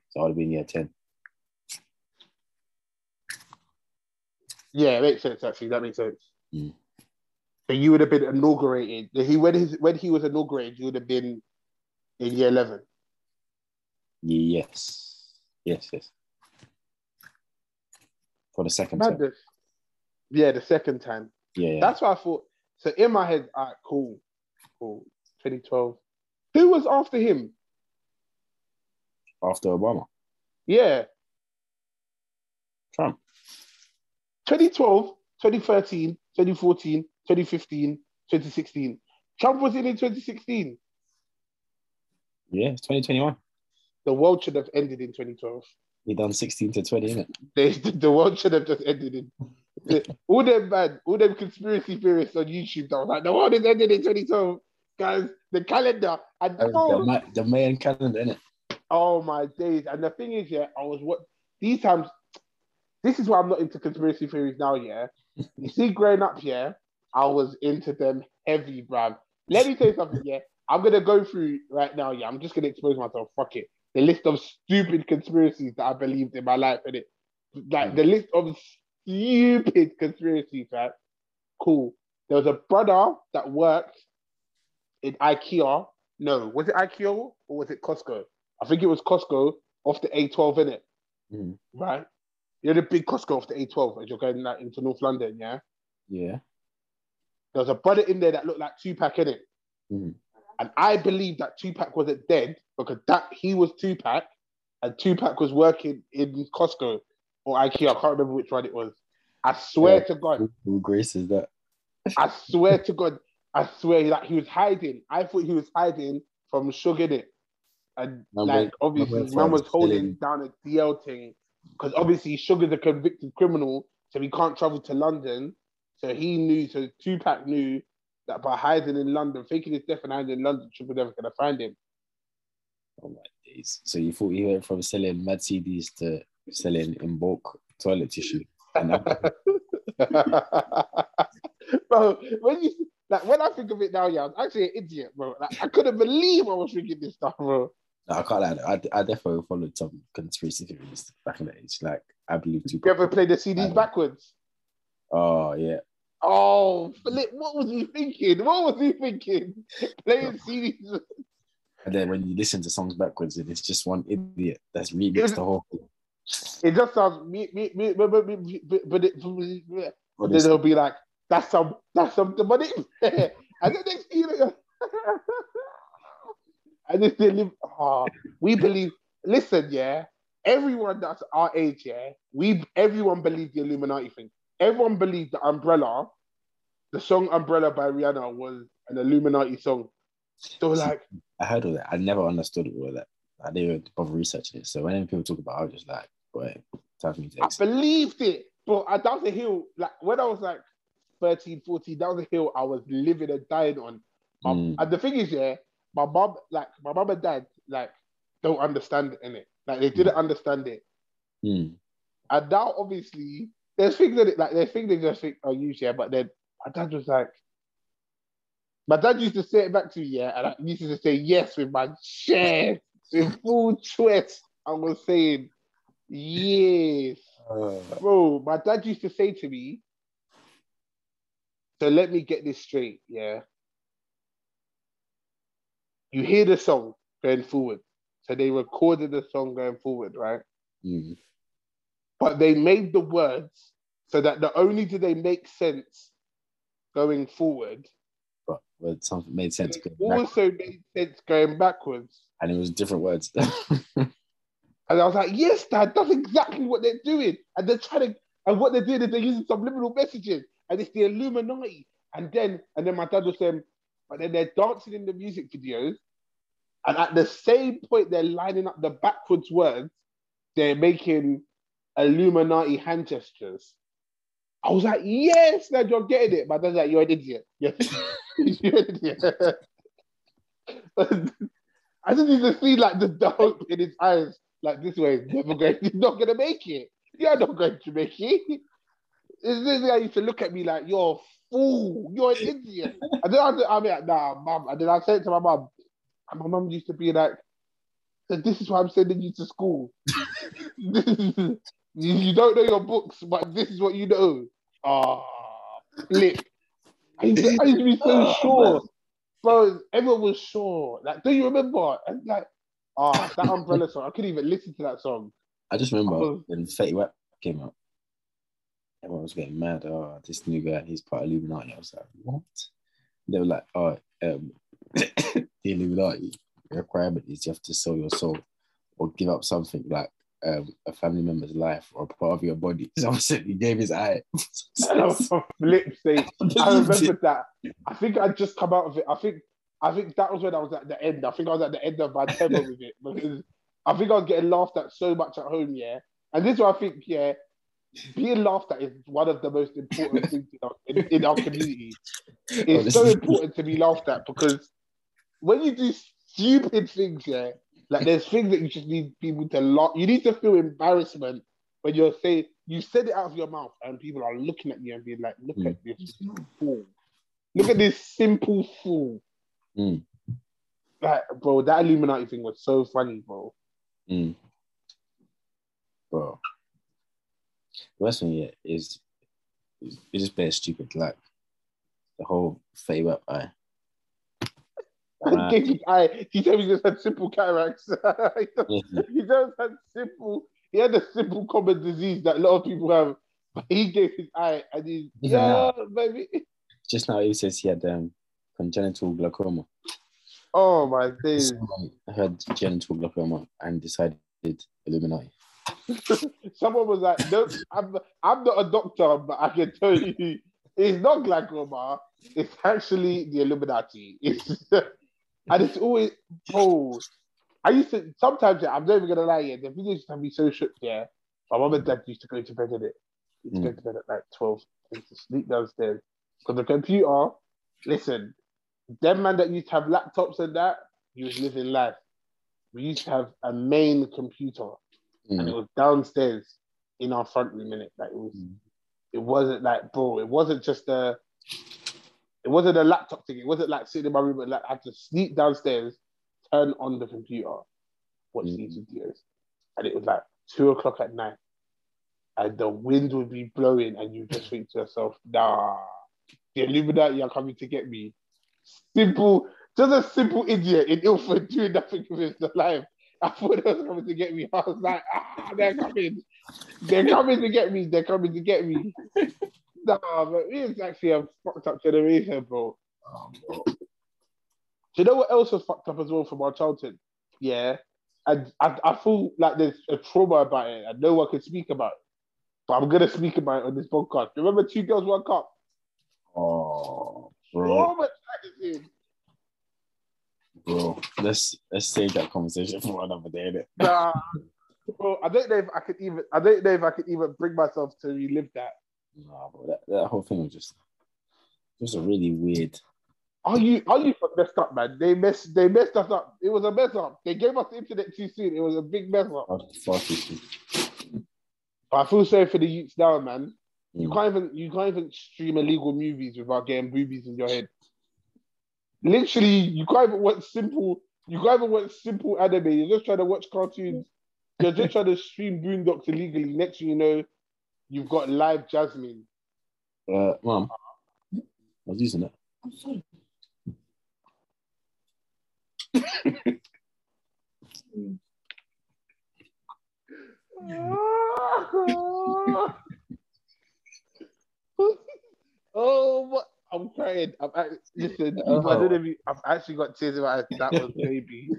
S2: So I would have been year 10.
S3: Yeah, it makes sense actually. That makes sense.
S2: Mm.
S3: So you would have been inaugurated. He when his when he was inaugurated, you would have been in year 11.
S2: Yes. Yes, yes. For the second.
S3: Madness. Yeah, the second time.
S2: Yeah, yeah.
S3: That's what I thought. So in my head, all right, cool, cool. 2012. Who was after him?
S2: After Obama.
S3: Yeah,
S2: Trump.
S3: 2012, 2013, 2014, 2015, 2016. Trump was in in 2016.
S2: Yeah, 2021.
S3: The world should have ended in 2012.
S2: We done 16 to 20, innit?
S3: They, the world should have just ended in. all them man, all them conspiracy theorists on YouTube that was like, the world is ended in 2012. Guys, the calendar and oh,
S2: the The, the Mayan calendar, innit?
S3: Oh my days. And the thing is, yeah, I was what these times, this is why I'm not into conspiracy theories now, yeah. You see, growing up, yeah, I was into them heavy, bruv. Let me tell you something, yeah. I'm gonna go through right now, yeah. I'm just gonna expose myself. Fuck it. The list of stupid conspiracies that I believed in my life, and it like the list of stupid conspiracies, right? Cool. There was a brother that worked in IKEA. No, was it IKEA or was it Costco? I think it was Costco off the A12 in it,
S2: Mm.
S3: right? You're the big Costco off the A12 as you're going like, into North London, yeah.
S2: Yeah.
S3: There was a brother in there that looked like Tupac in it,
S2: Mhm.
S3: And I believe that Tupac wasn't dead because that he was Tupac, and Tupac was working in Costco or IKEA. I can't remember which one it was. I swear
S2: Yeah.
S3: to God,
S2: Who, who graces that?
S3: I swear to God, I swear that he was hiding. I thought he was hiding from Sugar it. And
S2: Man
S3: like
S2: went-
S3: obviously
S2: man
S3: was holding down a DL thing because obviously Suge's a convicted criminal, so he can't travel to London. So he knew, so Tupac knew that by hiding in London, faking his death and hiding in London, Suge never gonna find him.
S2: Oh my days. So you thought he went from selling mad CDs to selling in bulk toilet tissue.
S3: Bro, when you like when I think of it now, yeah, I'm actually an idiot, bro. Like, I couldn't believe I was thinking this stuff, bro.
S2: No, I can't lie. I, I definitely followed some conspiracy theories back in the age. Like I believe
S3: You ever play the CDs backwards?
S2: Oh yeah.
S3: Oh, Philip, what was he thinking? What was he thinking? Playing CDs.
S2: And then when you listen to songs backwards, and it's just one idiot that's remixed the whole thing.
S3: It just sounds me, me, me, me, me, me, but it, then they'll be like, "That's some, that's some the money." and then next thing and then they live. Oh, we believe. Listen, yeah, everyone that's our age, yeah, we everyone believed the Illuminati thing. Everyone believed the Umbrella, the song "Umbrella" by Rihanna was an Illuminati song. So like,
S2: I heard all that. I never understood all that. I didn't bother researching it. So when people talk about, it, I was just like, boy, time for me to
S3: I believed it, but I, that was a hill. Like when I was like 13, 14, that was a hill I was living and dying on.
S2: Mm.
S3: And the thing is, yeah, my mom, like my mom and dad, like don't understand it in it. Like they didn't understand it.
S2: Mm.
S3: And now, obviously, there's things that it, like there's things they just think are used, yeah. But then my dad was like, My dad used to say it back to me, yeah, and I used to say yes with my chest, with full chest. I was saying yes,
S2: Uh,
S3: bro. My dad used to say to me, "So let me get this straight, yeah. You hear the song going forward, so they recorded the song going forward, right?
S2: mm,
S3: But they made the words so that not only do they make sense going forward,
S2: but, but something made sense. going
S3: also made sense going backwards."
S2: and it was different words.
S3: And I was like, yes, dad, that's exactly what they're doing. And they're trying to, and what they're doing is they're using subliminal messages. And it's the Illuminati. And then, and then my dad was saying, but then they're dancing in the music videos. And at the same point, they're lining up the backwards words. They're making Illuminati hand gestures. I was like, yes, dad, you're getting it. My dad's like, you're an idiot. You're, you're an idiot. I just need to see like the doubt in his eyes like this way, never going, you're not gonna make it. You're not going to make it. Is this guy used to look at me like you're a fool, you're an idiot. And then I, I mean, nah, mum. And then I said to my mum, and my mum used to be like, "So this is why I'm sending you to school. You, you don't know your books, but this is what you know. Ah, flip. I used, to, I used to be so
S2: Oh,
S3: sure, bro. Everyone was sure. Like, do you remember? And like, ah, that umbrella song. I couldn't even listen to that song.
S2: I just remember
S3: Oh.
S2: when Fetty Wap came out. Everyone was getting mad. Oh, this new guy, he's part of Illuminati. I was like, what? They were like, oh, um, the Illuminati requirement is you have to sell your soul or give up something like um, a family member's life or a part of your body. So I said he gave his eye.
S3: And I was for flip's sake. I remember that. I think I'd just come out of it. I think I think that was when I was at the end. I think I was at the end of my tether with it because I think I was getting laughed at so much at home, yeah. And this is what I think, yeah, being laughed at is one of the most important things in our, in, in our community. It's so
S2: Honestly.
S3: important to be laughed at because when you do stupid things, yeah, like there's things that you just need people to laugh. You need to feel embarrassment when you're saying you said it out of your mouth and people are looking at you and being like, "Look
S2: Mm.
S3: at this fool! Look at this simple fool!"
S2: Mm.
S3: Like, bro, that Illuminati thing was so funny, bro.
S2: Mm. Bro. The worst thing, yeah, is is- it's just bare stupid. Like the whole Wap eye. Uh,
S3: his. He said he just had simple cataracts. he just- he just had simple. He had a simple common disease that a lot of people have. But he gave his eye, and he's yeah, baby.
S2: just now he says he had um, congenital glaucoma.
S3: Oh my days.
S2: Someone had genital glaucoma and decided Illuminati.
S3: Someone was like, "No, I'm, I'm not a doctor, but I can tell you, it's not glaucoma. It's actually the Illuminati. It's, and it's always, oh, I used to sometimes. I'm not even gonna lie. Yeah, the videos used to me so shook. Yeah, my mom and dad used to go to bed in it. Used to go to bed at like twelve. Used to sleep downstairs because the computer. Listen, them man that used to have laptops and that, he was living life. We used to have a main computer and it
S2: Mm.
S3: was downstairs in our front room in it. Like it was,
S2: Mm.
S3: it wasn't like bro, it wasn't just a, it wasn't a laptop thing. It wasn't like sitting in my room and like I had to sneak downstairs, turn on the computer, watch
S2: Mm.
S3: these videos, and it was like two o'clock at night, and the wind would be blowing, and you just think to yourself, nah, the Illuminati are coming to get me. Simple, just a simple idiot in Ilford doing nothing with his life. I thought they was coming to get me. I was like, ah, they're coming. They're coming to get me. They're coming to get me. Nah, but it's actually a fucked up generation, bro.
S2: Oh, bro.
S3: Do you know what else was fucked up as well from our childhood? Yeah. And I, I feel like there's a trauma about it and no one can speak about it. But I'm going to speak about it on this podcast. Remember Two Girls, One Cup?
S2: Oh, bro,
S3: Traumatizing.
S2: bro. Let's let's save that conversation for another day. innit?
S3: Nah. Bro, I don't know if I could even I don't know if I could even bring myself to relive that.
S2: Nah, bro, that, that whole thing was just just a really weird.
S3: Are you are you messed up, man? They messed they messed us up. It was a mess up. They gave us the internet too soon. It was a big mess up.
S2: soon.
S3: I feel sorry for the youths now, man. You
S2: Mm.
S3: can't even you can't even stream illegal movies without getting boobies in your head. Literally, you can't even watch simple. You can't even watch simple anime. You're just trying to watch cartoons. You're just trying to stream Boondocks illegally. Next thing you know, you've got live Jasmine.
S2: Uh, mom, I was using it. I'm sorry.
S3: oh, what? I'm crying. I'm act- listen.
S2: Oh.
S3: I don't know if you, I've actually got tears in my eyes. That was maybe.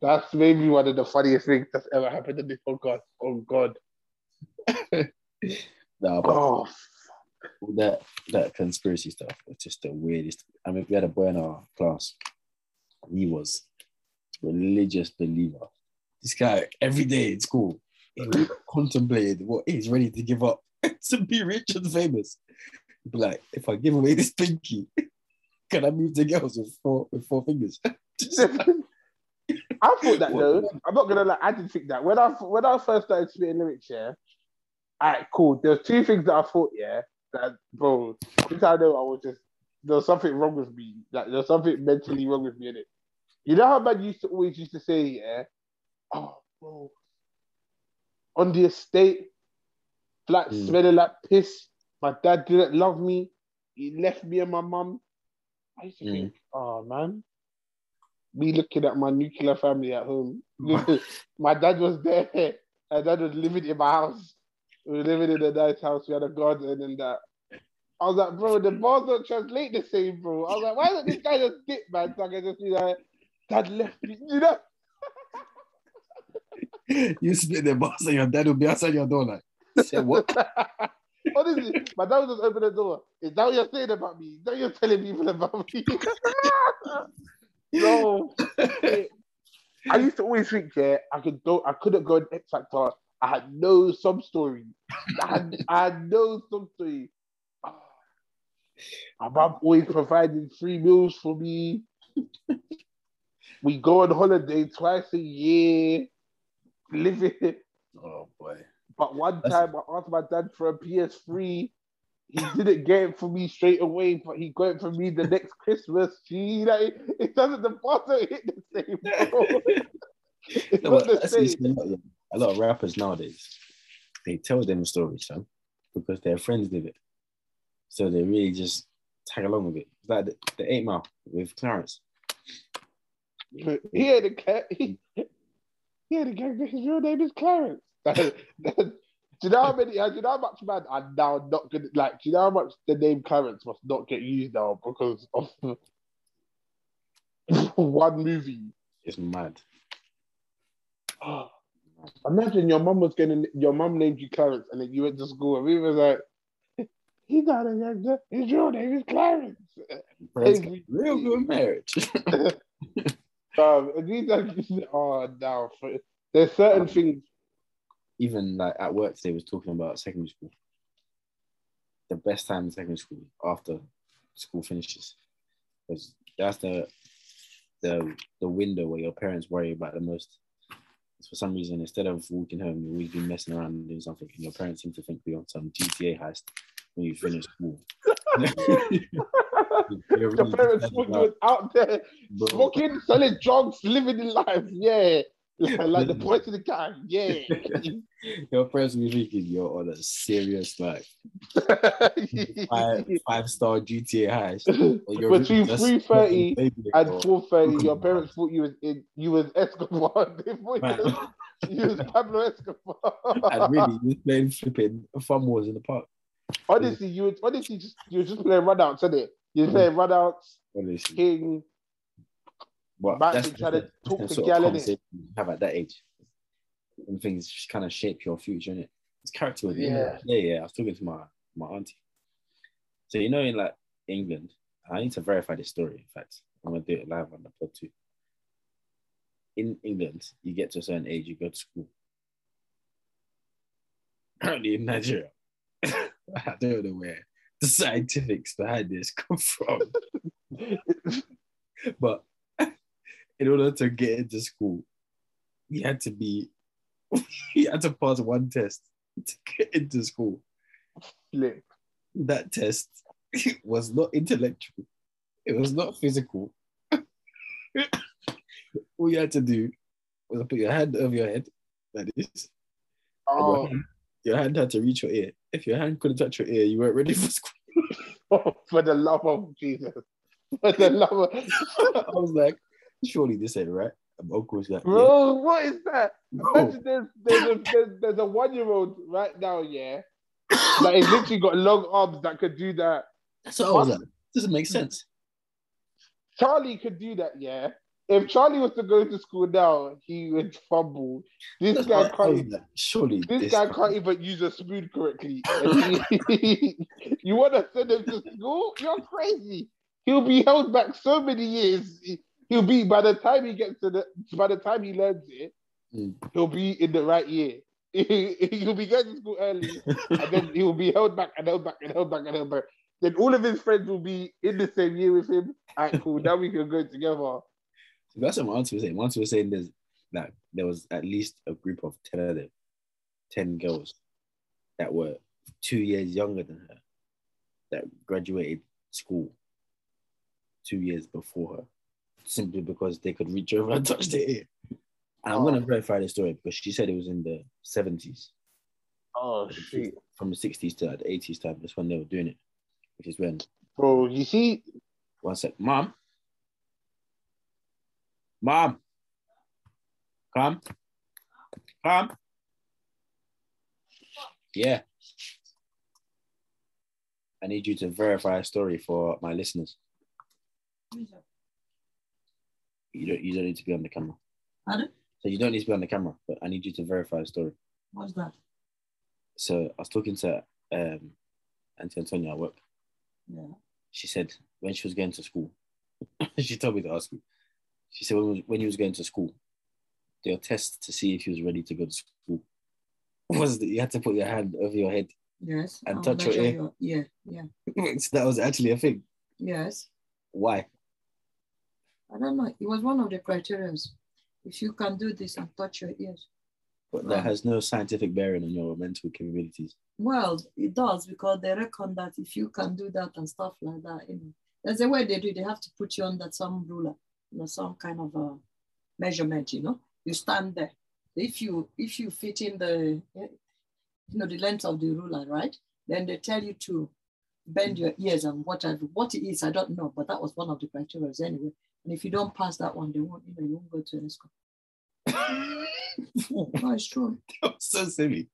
S3: that's maybe one of the funniest things that's ever happened in this podcast. Oh God.
S2: Nah, but
S3: Oh,
S2: that that conspiracy stuff was just the weirdest. I mean, we had a boy in our class. He was religious believer. This guy every day in school, he contemplated what he's ready to give up to be rich and famous. He'd be like, if I give away this pinky, can I move to girls with four with four fingers?
S3: I thought that though. I'm not gonna lie. I didn't think that when I when I first started spitting lyrics. Yeah. Alright, cool. There's two things that I thought. Yeah. That bro. This I know I was just there's something wrong with me. Like there's something mentally wrong with me in it. You know how man used to always used to say, yeah, oh bro, on the estate, flat
S2: Mm.
S3: smelling like piss. My dad didn't love me. He left me and my mum. I used to
S2: Mm.
S3: think, oh man, me looking at my nuclear family at home. my dad was there. My dad was living in my house. We were living in a nice house. We had a garden and that. I was like, bro, the bars don't translate the same, bro. I was like, why doesn't this guy just dip, man? So I can just be like, dad left me, you know?
S2: you split the boss and your dad will be outside your door like, say what?
S3: Honestly, my dad would just open the door. Is that what you're saying about me? Is that what you're telling people about me? no. I used to always think, yeah, I could go, I couldn't go in X Factor. I had no sub story. I had, I no sub story. My mum always providing free meals for me. we go on holiday twice a year, living.
S2: Oh boy.
S3: But one
S2: That's-
S3: time I asked my dad for a PS3. He didn't get it for me straight away, but he got it for me the next Christmas. Gee, like, it, it doesn't the don't hit the same. It's
S2: No,
S3: not the
S2: that's what you
S3: same.
S2: A lot, of, a lot of rappers nowadays. They tell them stories, fam, because their friends did it. So they really just tag along with it. It's like the, the eight mile with Clarence.
S3: He had a cat. He, he had a gang. His real name is Clarence. Do you know how many? Uh, do you know how much man are now not gonna like? Do you know how much the name Clarence must not get used now because of one movie?
S2: It's mad. Oh.
S3: Imagine your mom was getting your mom named you Clarence, and then you went to school, and we was like, "He's not a. His real name is Clarence."
S2: Friends
S3: Hey,
S2: got
S3: we-
S2: real good marriage.
S3: Um, these are oh no, for- there's certain things.
S2: Even like at work today was talking about secondary school. The best time in secondary school after school finishes. Because that's the the the window where your parents worry about the most. For some reason, instead of walking home, you always be messing around and doing something, and your parents seem to think you're on some GTA heist when you finish school.
S3: Your parents
S2: sad
S3: thought you was out there smoking, selling drugs, living in life. Yeah, like, like the point of the gang. Yeah.
S2: Your parents will be thinking you're on a serious like five five star GTA heist.
S3: Between 3:30
S2: baby
S3: At four thirty, your parents thought you was in, you was Escobar. They thought you was, Pablo Escobar.
S2: and really you was playing flipping fun wars in the park.
S3: honestly, you was honestly just you were just playing runouts, isn't it? You were playing runouts,
S2: Honestly.
S3: King.
S2: But
S3: Back
S2: that's
S3: to try to
S2: the-
S3: talk to
S2: sort
S3: gal,
S2: conversation you have at that age. And things just kind of shape your future, innit? It's character with
S3: Yeah.
S2: Yeah, yeah. I was talking to my, my auntie. So you know in like England, I need to verify this story, in fact. I'm gonna do it live on the pod too. In England, you get to a certain age, you go to school. Apparently in Nigeria, I don't know where the scientifics behind this come from. but in order to get into school, you had to be you had to pass one test to get into school.
S3: Flip.
S2: That test was not intellectual, it was not physical, All you had to do was put your hand over your head, that is.
S3: Oh,
S2: Your, hand, your hand had to reach your ear. If your hand couldn't touch your ear, you weren't ready for school.
S3: for the love of Jesus. For the love of
S2: I was like, surely this ain't right. And my uncle was yeah.
S3: what is that? Imagine there's there's a there's, there's a one year old right now, yeah, that has literally got long arms that could do that.
S2: That's what I was like. Doesn't make sense.
S3: Charlie could do that, yeah. If Charlie was to go to school now, he would fumble. This
S2: That's
S3: guy can't. even-
S2: like, surely
S3: This
S2: this
S3: guy can't even use a spoon correctly. You want to send him to school? You're crazy. He'll be held back so many years. He'll be by the time he gets to the by the time he learns it,
S2: Mm.
S3: he'll be in the right year. he'll be going to school early, and then he will be held back and held back and held back and held back. Then all of his friends will be in the same year with him. All right, cool. Now we can go together.
S2: That's what my auntie was saying. My auntie was saying there's like there was at least a group of ten of them, ten girls that were two years younger than her, that graduated school two years before her, simply because they could reach over and touch their ear. And I'm
S3: Oh.
S2: gonna verify the story because she said it was in the 70s,
S3: Oh shit,
S2: from the 60s to the 80s time. That's when they were doing it, which is when
S3: bro! You see,
S2: one sec, mom, mom, come, come, yeah. I need you to verify a story for my listeners. You don't. You don't need to be on the camera.
S4: Pardon?
S2: So you don't need to be on the camera, but I need you to verify a story.
S4: What's that?
S2: So I was talking to um, Auntie Antonia at work.
S4: Yeah.
S2: She said when she was going to school, she told me to ask you. She said when, when he was going to school, their test to see if he was ready to go to school was that you had to put your hand over your head.
S4: Yes.
S2: And
S4: I'll
S2: touch your ear.
S4: Yeah. Yeah.
S2: so that was actually a thing.
S4: Yes.
S2: Why?
S4: I don't know. It was one of the criteria. If you can do this and touch your ears.
S2: But that
S4: Right.
S2: has no scientific bearing on your mental capabilities.
S4: Well, it does because they reckon that if you can do that and stuff like that, you know, there's a way they do. They have to put you under some ruler, you know, some kind of a measurement. You know, you stand there. If you if you fit in the, eh, you know, the length of the ruler, right? Then they tell you to bend your ears and whatever. What it is, I don't know, but that was one of the criteria anyway. And if you don't pass that one, they won't, you know, you won't go to any school. no, it's true.
S2: That's so silly.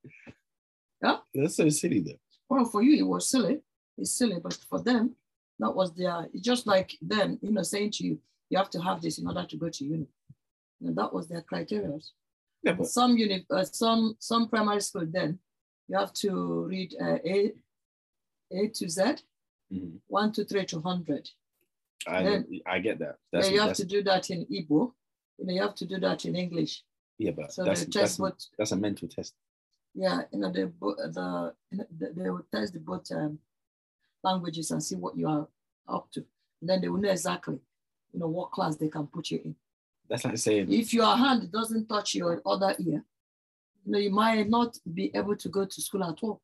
S4: Yeah?
S2: That's so silly though.
S4: Well, for you, it was silly. It's silly, but for them, that was their. It's just like them, you know, saying to you, you have to have this in order to go to uni. And that was their criteria.
S2: Yeah, but
S4: Some uni, uh, some some primary school, then you have to read uh, A, A to Z,
S2: Mhm.
S4: one, two, three to hundred.
S2: I,
S4: Then-
S2: I get that. That's,
S4: you have to do that in Igbo. You know, you have to do that in English.
S2: yeah, but
S4: So
S2: that's,
S4: they
S2: that's,
S4: what
S2: that's a mental test.
S4: yeah, you know, the bo- the you know, the- they will test the both um, languages and see what you are up to. And then they will know exactly, you know, what class they can put you in.
S2: That's like saying
S4: If your hand doesn't touch your other ear, you know, you might not be able to go to school at all.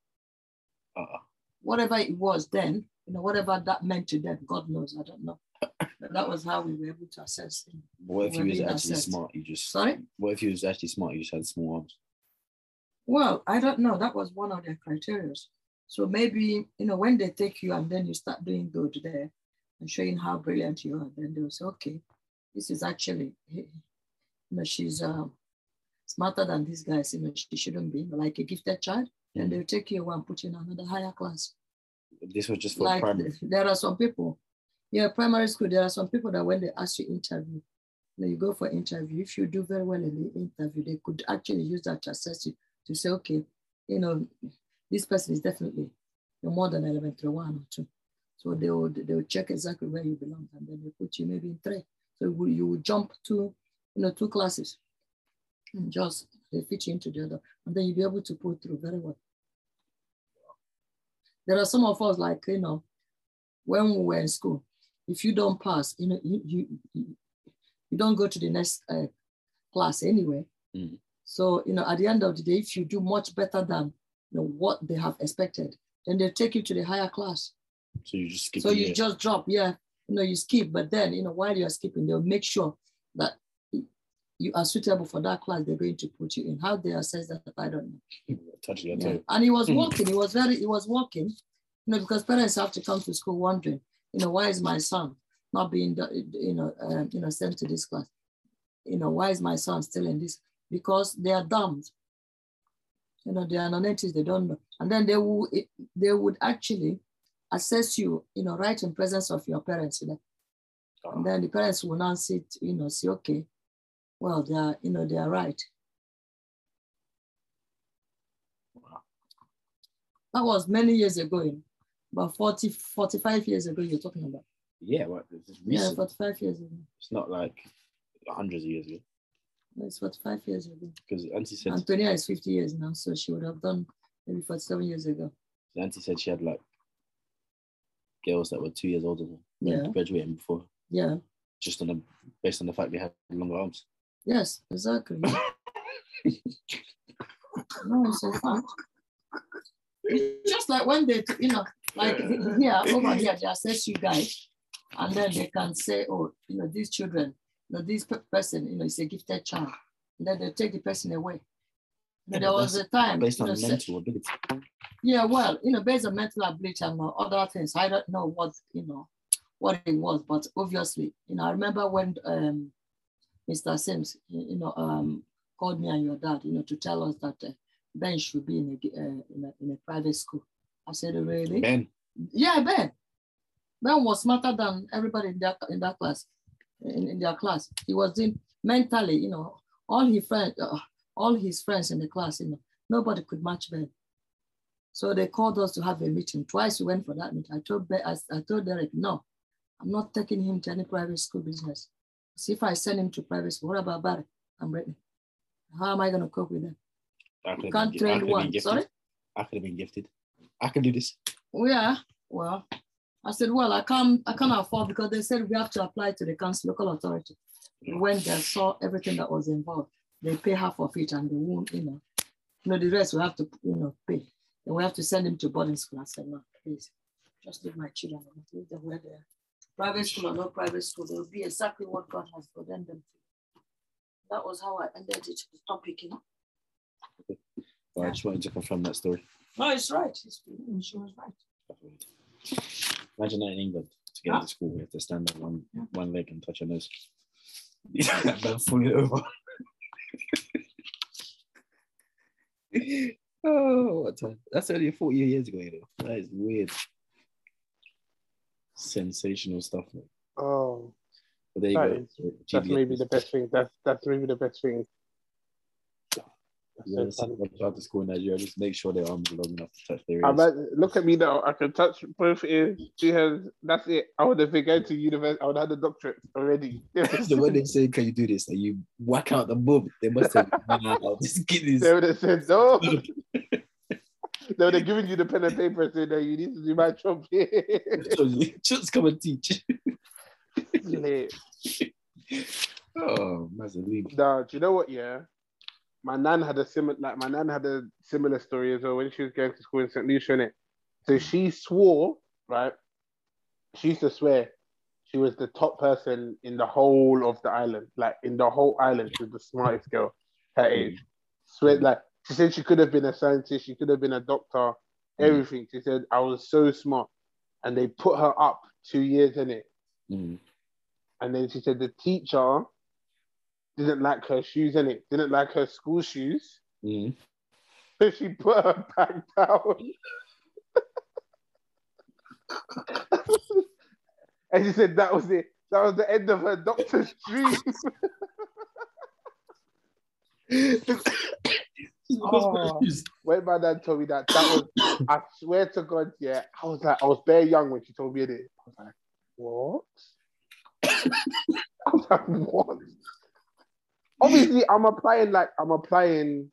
S2: uh,
S4: Whatever it was then, you know, whatever that meant to them, God knows, I don't know. But that was how we were able to assess. it.
S2: what if he was actually
S4: assessed.
S2: smart? You just
S4: Sorry?
S2: What if he was actually smart? You just had small arms.
S4: Well, I don't know. That was one of their criteria. So maybe, you know, when they take you and then you start doing good there and showing how brilliant you are, then they'll say, okay, this is actually, you know, she's um, smarter than these guys, you know, she shouldn't be like a gifted child. Then
S2: Mm.
S4: they'll take you and put you in another higher class.
S2: This was just for
S4: Like
S2: primary.
S4: there are some people, yeah, primary school, there are some people that when they ask you interview, you, you go for interview. If you do very well in the interview, they could actually use that to assess you to say, okay, you know, this person is definitely more than elementary one or two. So they will they will check exactly where you belong and then they put you maybe in three. So you will jump to, you know, two classes and just they fit you into the other, and then you'll be able to pull through very well. There are some of us like you know, when we were in school, if you don't pass, you know, you you you, you don't go to the next uh, class anyway.
S2: Mm.
S4: So you know, at the end of the day, if you do much better than you know what they have expected, then they take you to the higher class.
S2: So you just skip
S4: So you
S2: year.
S4: just drop, yeah. you know, you skip, but then, you know, while you're skipping, they'll make sure that you are suitable for that class they're going to put you in. How they assess that, I don't know. Yeah. And he was
S2: Hmm.
S4: walking, he was very, he was walking, you know, because parents have to come to school wondering, you know, why is my son not being, you know, uh, you know, sent to this class? You know, why is my son still in this? Because they are dumb. You know, they are non-natives, they don't know. And then they will, it, they would actually assess you, you know, right in presence of your parents, you know. And then the parents will now sit, you know, say, okay, well, they are, you know, they are right. That was many years ago, about 40, 45 years ago, you're talking about.
S2: Yeah, well, it's
S4: Yeah, 45 years ago.
S2: It's not like hundreds of years ago.
S4: It's 45 years ago.
S2: Because Auntie said
S4: Antonia is 50 years now, so she would have done maybe 47 years ago.
S2: Auntie said she had like girls that were two years older than
S4: Yeah.
S2: graduating before,
S4: Yeah,
S2: just on the based on the fact they had longer arms.
S4: Yes, exactly. no, it's a fact. It's just like when they, you know, like here, over here, they assess you guys, and then they can say, oh, you know, these children, you know, this person, you know, is a gifted child. And then they take the person away.
S2: Yeah,
S4: there was a time,
S2: Based
S4: you
S2: on
S4: know,
S2: mental ability.
S4: Yeah, well, you know, based on mental ability and other things, I don't know what, you know, what it was, but obviously, you know, I remember when um, Mr. Sims, you know, um, called me and your dad, you know, to tell us that uh, Ben should be in a, uh, in a, in a private school. I said, really?
S2: Ben,
S4: Yeah, Ben. Ben was smarter than everybody in that in that class, in, in their class. He was in mentally, you know, all his friends, uh, all his friends in the class, you know, nobody could match Ben. So they called us to have a meeting. Twice we went for that meeting. I told ben, I, I told Derek, no, I'm not taking him to any private school business. See if I send him to private school, what about Barry? I'm ready. How am I going to cope with that?
S2: I could
S4: can't
S2: been, gi- I
S4: train
S2: could have been
S4: one. Sorry?
S2: I could have been gifted. I can do this.
S4: Oh, yeah, well, I said, well, I can't, I can't afford because they said we have to apply to the council, local authority. When they saw everything that was involved, they pay half of it and they won't, you know, you know, the rest we have to, you know, pay. And we have to send him to boarding school. I said, no, please, just leave my children. Leave them where they are. Private school or no private school, they'll be exactly what God has ordained them to. That was how I ended it, the topic, you know.
S2: But I just wanted to confirm that story.
S4: No, it's right. It's, she was right.
S2: Imagine that in England to get
S4: Ah.
S2: into school, we have to stand on one
S4: Yeah.
S2: one leg and touch your nose. Fall it over. oh, what time? That's only 40 years ago, you know. That is weird. Sensational stuff. Man.
S3: Oh,
S2: But there you
S3: That
S2: go.
S3: is- that's maybe the best thing. That's that's maybe the best thing. That's
S2: You
S3: so
S2: know, send
S3: funny.
S2: them to school in Nigeria, just make sure their arms are long enough to touch their ears.
S3: bet, look at me now. I can touch both ears. She has. That's it. I would have been going to university. I would have had a doctorate already.
S2: so when they say, "Can you do this?" and you whack out the boob, they must have wow, this kid is
S3: they would have said no. they would have you the pen and paper saying that you need to do my job here."
S2: just come and teach. Oh, Mazzolini.
S3: No, do you know what? Yeah, my nan had a similar like my nan had a similar story as well when she was going to school in St. Lucia, innit? So she swore, right? She used to swear she was the top person in the whole of the island, like in the whole island. She was the smartest girl her age. Swear, like she said, she could have been a scientist, she could have been a doctor, everything. She said I was so smart, and they put her up two years in it.
S2: Mm.
S3: And then she said the teacher didn't like her shoes in it, didn't like her school shoes.
S2: Mm.
S3: So she put her back down. and she said that was it. That was the end of her doctor's dream. Oh. when my dad told me that, that was, I swear to God, yeah, I was like, I was very young when she told me it. I was like, what? I was like, what? Obviously, I'm applying like I'm applying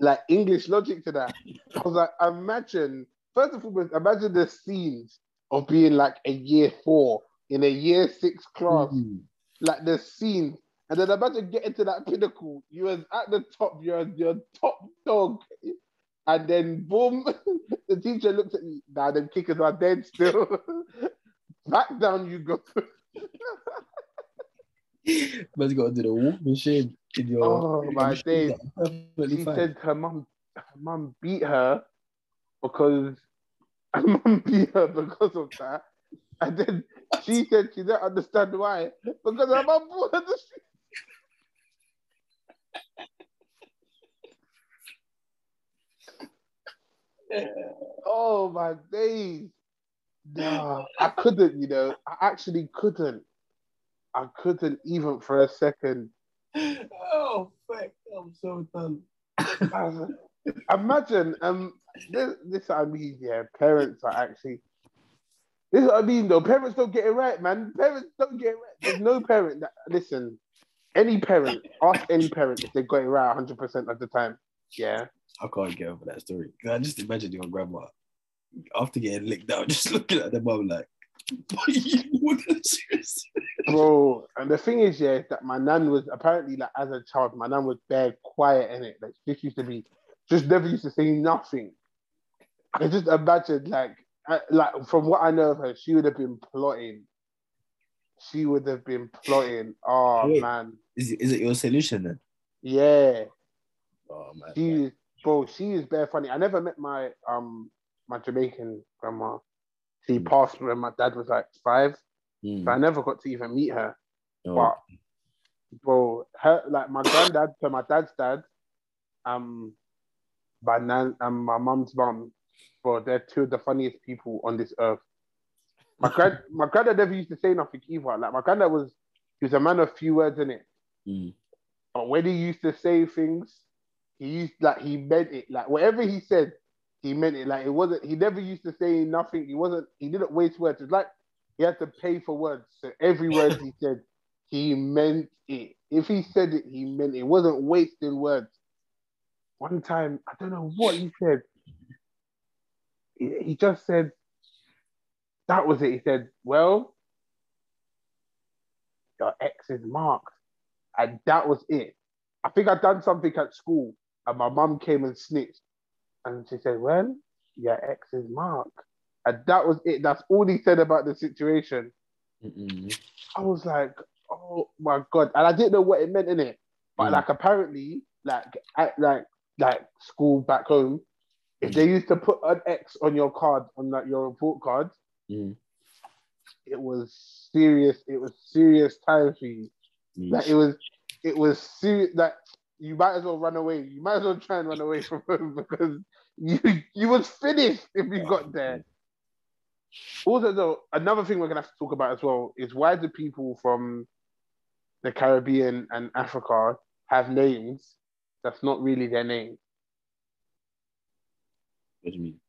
S3: like English logic to that. I was like, imagine first of all, imagine the scenes of being like a year four in a year six class,
S2: Mm.
S3: like the scenes. And then imagine getting to that pinnacle. You was at the top, you're you're top dog. And then boom, the teacher looks at me. Nah, them kickers are dead still. back down you go.
S2: Man's got to do the walk machine in your.
S3: Oh,
S2: in
S3: my days. She
S2: fine.
S3: said her mum, her mum beat her because her mum beat her because of that, and then she said she didn't understand why because her mum brought her the street. Oh my days. Nah, I couldn't, you know. I actually couldn't. I couldn't even for a second.
S2: oh, fuck. I'm so done.
S3: Imagine, um, this, this I mean, yeah, parents are actually. This is what I mean, though. Parents don't get it right, man. Parents don't get it right. There's no parent that listen. Any parent, ask any parent if they got it right 100 percent of the time. Yeah,
S2: I can't get over that story. I just imagine your grandma after getting licked out, just looking at the mom like, "What you wasn't serious?"
S3: bro. And the thing is, yeah, that my nan was apparently like as a child, my nan was very quiet in it. Like she just used to be, just never used to say nothing. I just imagine like, I, like from what I know of her, she would have been plotting. She would have been plotting. Oh
S2: Wait.
S3: man,
S2: Is it, is it your solution then?
S3: yeah.
S2: Oh man.
S3: She is, bro. She is very funny. I never met my um my Jamaican grandma. She
S2: Mm.
S3: passed when my dad was like five,
S2: Mm.
S3: so I never got to even meet her.
S2: Oh,
S3: But bro, her like my granddad, so my dad's dad, um, my nan and my mum's mum, bro, they're two of the funniest people on this earth. My grand my granddad never used to say nothing either. Like my granddad was he was a man of few words in it.
S2: mm.
S3: But when he used to say things, he used like he meant it. Like whatever he said, he meant it. Like it wasn't. He never used to say nothing. He wasn't. He didn't waste words. It's like he had to pay for words. So every word he said, he meant it. If he said it, he meant it. It wasn't wasting words. One time, I don't know what he said. He, just said, "That was it." He said, "Well, your ex is marked." and that was it. I think I'd done something at school, and my mum came and snitched, and she said, "Well, your ex is Mark," and that was it. That's all he said about the situation.
S2: Mm-mm.
S3: I was like, "Oh my god!" And I didn't know what it meant in it, but
S2: Mm.
S3: like apparently, like at like like school back home, if they used to put an X on your card on like your report card,
S2: Mm.
S3: it was serious. It was serious time for you. Like it was, it was serious. That you might as well run away. You might as well try and run away from home because you you was finished if you got there. Also, though, another thing we're gonna have to talk about as well is why do people from the Caribbean and Africa have names that's not really their name?
S2: What do you mean?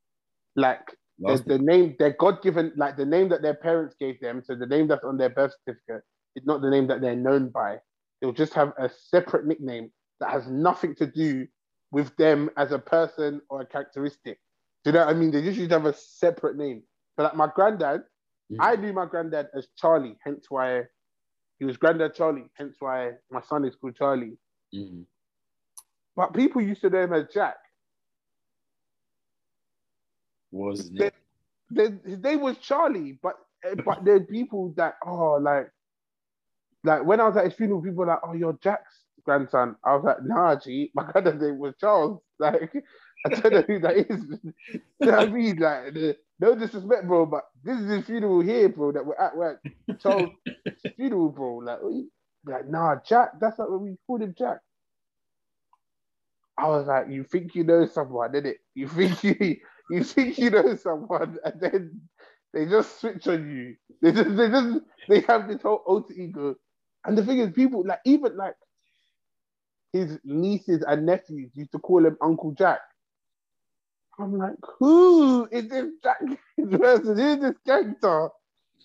S3: Like the,
S2: Last
S3: the name, their God given, like the name that their parents gave them. So the name that's on their birth certificate is not the name that they're known by. They'll just have a separate nickname that has nothing to do with them as a person or a characteristic. Do you know what I mean? They just used to have a separate name. So like my granddad. I knew my granddad as Charlie, hence why he was granddad Charlie, hence why my son is called Charlie.
S2: Mm.
S3: But people used to know him as Jack.
S2: Was his name?
S3: the, his name was Charlie, but eh, but there are people that oh like like when I was at his funeral, people were like, oh, you're Jack's grandson. I was like, nah, G, my granddad's name was Charles. Like I don't know who that is. you know what I mean? Like the, no disrespect, bro, but this is his funeral here, bro. That we're at work. Charles' funeral, bro. Like, like nah, Jack. That's not what we called him, Jack. I was like, you think you know someone, did it? You think you you think you know someone, and then they just switch on you. They just they just they have this whole alter ego. And the thing is, people like even like his nieces and nephews used to call him Uncle Jack. I'm like, who is this Jack person? Who's this character?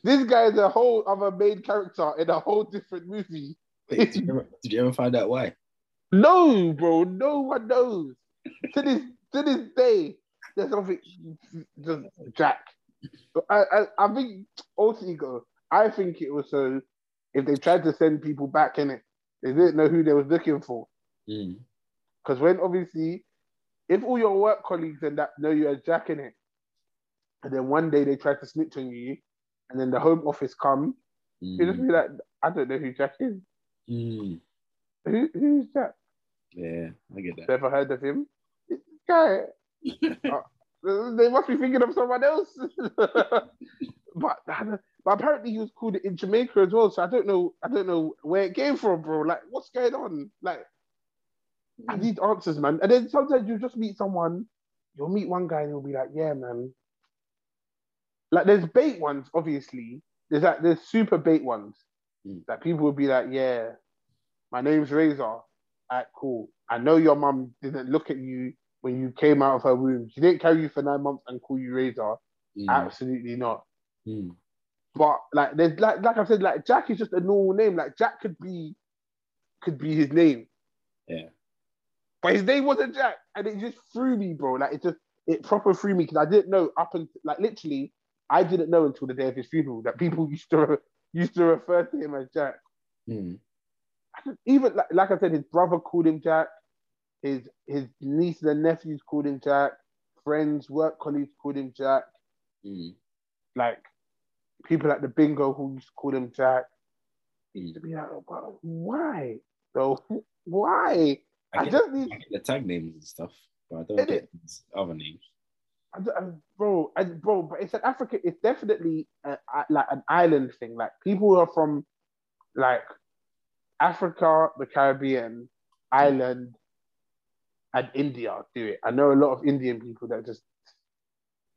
S3: This guy is a whole other main character in a whole different movie.
S2: Wait, did, you ever, did you ever find out why?
S3: No, bro, no one knows. to this to this day, there's something just Jack. I, I I think alter ego. I think it was so if they tried to send people back in it, they didn't know who they was looking for.
S2: Mm.
S3: Because when obviously, if all your work colleagues and that know you as Jack in it, and then one day they try to snitch on you, and then the Home Office come, you just
S2: Mm.
S3: be like, I don't know who Jack is.
S2: Mm.
S3: Who, who's Jack?
S2: Yeah, I get that.
S3: Never heard of him. This guy. Uh, they must be thinking of someone else. but but apparently he was called in Jamaica as well. So I don't know. I don't know where it came from, bro. Like, what's going on? Like, I need answers, man. And then sometimes you just meet someone. You'll meet one guy and he'll be like, "Yeah, man." Like, there's bait ones, obviously. There's like there's super bait ones.
S2: Mm.
S3: That people will be like, "Yeah, my name's Razor." Alright, cool. I know your mum didn't look at you when you came out of her womb. She didn't carry you for nine months and call you Razor.
S2: Mm.
S3: Absolutely not.
S2: Mm.
S3: But like there's like like I said, like Jack is just a normal name. Like Jack could be could be his name.
S2: Yeah.
S3: But his name wasn't Jack. And it just threw me, bro. Like it just it proper threw me because I didn't know up and like literally I didn't know until the day of his funeral that people used to used to refer to him as Jack.
S2: Mm.
S3: Even like, like I said, his brother called him Jack. His his nieces and nephews called him Jack. Friends, work colleagues called him Jack.
S2: Mm.
S3: Like people at the bingo who used to call him Jack. It
S2: Mm.
S3: used to be like, oh, why? So why?
S2: I
S3: I
S2: get,
S3: just need,
S2: I get the tag names and stuff, but I don't get these other names.
S3: I, I- bro, I, bro. But it's an Africa. It's definitely a, a- like an island thing. Like people who are from like Africa, the Caribbean, Ireland, and India do it. I know a lot of Indian people that just,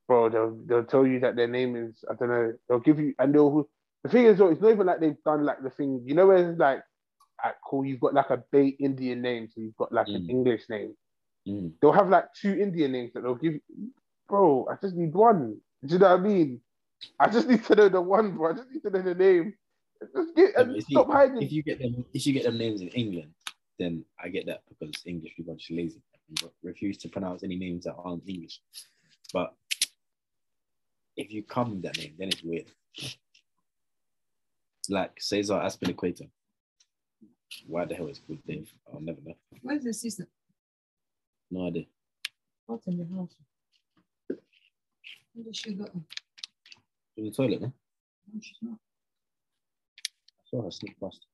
S3: bro, they'll they'll tell you that their name is I don't know. They'll give you and they'll. The thing is, though, it's not even like they've done like the thing. You know, where it's like, at cool, you've got like a Bay Indian name, so you've got like an
S2: Mm.
S3: English name.
S2: Mm.
S3: They'll have like two Indian names that they'll give. you. Bro, I just need one. Do you know what I mean? I just need to know the one, bro. I just need to know the name. Just get
S2: if
S3: stop
S2: you-
S3: hiding.
S2: If you get them, if you get them names in England, then I get that because English people are just lazy and refuse to pronounce any names that aren't English. But if you come with that name, then it's weird. Like Cesar Azpilicueta. Why the hell is called Dave? I'll never know.
S4: Where's the sister?
S2: No idea.
S4: Not in the house. Where did she go?
S2: In the toilet, no?
S4: No, she's not.
S2: I saw her sneak past.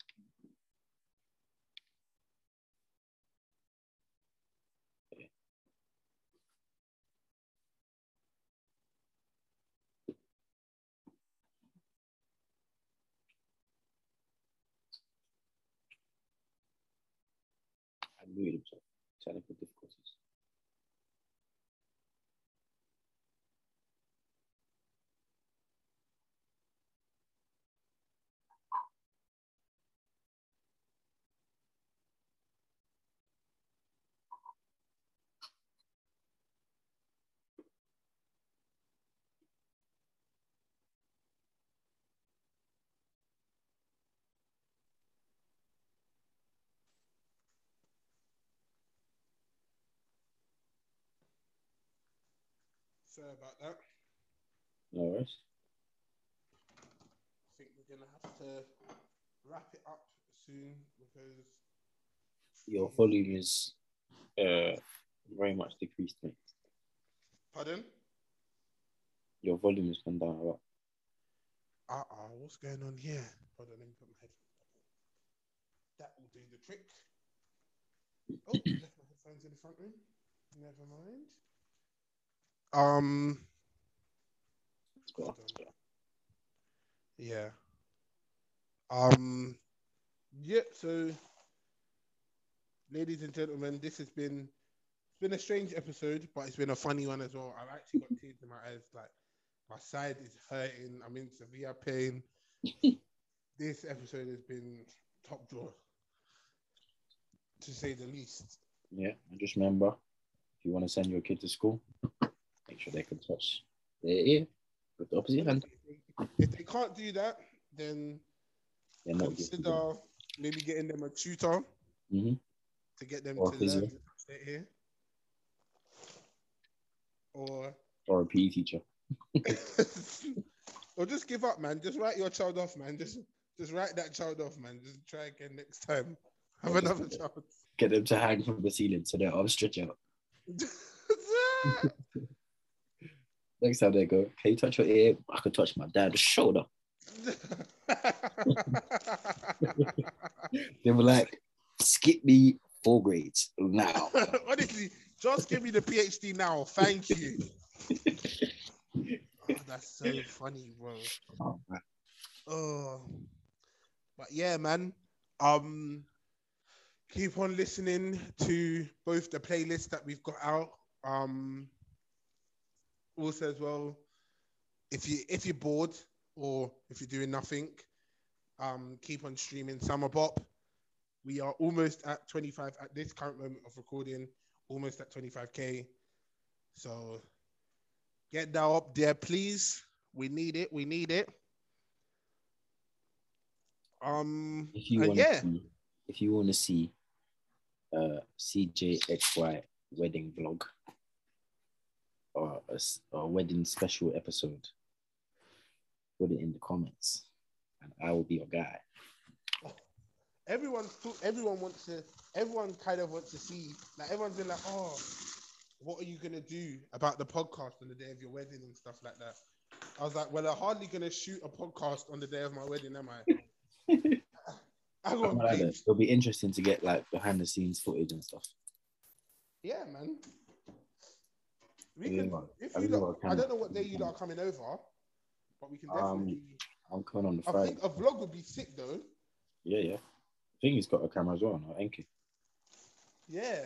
S2: I knew it
S3: Sorry about that.
S2: No worries.
S3: I think we're gonna have to wrap it up soon because
S2: Your volume is uh, very much decreased, mate.
S3: pardon.
S2: Your volume has gone down a lot.
S3: Uh uh what's going on here? Hold on, let me put my headphones on. That will do the trick. Oh, left my headphones in the front room. Never mind. Um,
S2: It's better.
S3: Hold on.
S2: It's better.
S3: yeah. Um, yeah. So, ladies and gentlemen, this has been it's been a strange episode, but it's been a funny one as well. I've actually got tears in my eyes. Like my side is hurting. I'm in severe pain. this episode has been top drawer, to say the least.
S2: Yeah, and just remember, if you want to send your kid to school, make sure they can touch their ear with the opposite hand.
S3: If they can't do that, then consider maybe getting them a tutor
S2: hmm
S3: to get them
S2: Or
S3: to learn their ear. Or
S2: or a PE teacher.
S3: or just give up, man. Just write your child off, man. Just just write that child off, man. Just try again next time. Have another child.
S2: Get them to hang from the ceiling so their arms stretch out. Next time they go, can you touch your ear? I could touch my dad's shoulder. They were like, skip me four grades now.
S3: Honestly, just give me the PhD now. Thank you. Oh, that's so funny, bro.
S2: Oh.
S3: Oh, but yeah, man. Um, keep on listening to both the playlists that we've got out. Um, also as well, if you if you're bored or if you're doing nothing, um, keep on streaming Summer Bop. We are almost at 25 at this current moment of recording, almost at 25k. So get that up there, please. We need it. We need it. Um,
S2: If you want
S3: yeah,
S2: to see, if you want to see uh CJXY wedding vlog a, a wedding special episode, put it in the comments and I will be your guy.
S3: everyone, everyone wants to. Everyone kind of wants to see. Like everyone's been like, oh, what are you gonna do about the podcast on the day of your wedding and stuff like that? I was like, well, I'm hardly gonna shoot a podcast on the day of my wedding, am I? I got
S2: Something like that.
S3: babes.
S2: It'll be interesting to get like behind the scenes footage and stuff.
S3: Yeah, man. We can, if
S2: I
S3: you lot, I don't know what day you lot are coming over, but we can
S2: Um,
S3: definitely.
S2: I'm coming on the
S3: phone.
S2: I
S3: think a vlog would be sick though.
S2: Yeah, yeah. I think he's got a camera as well. No, Enki.
S3: Yeah,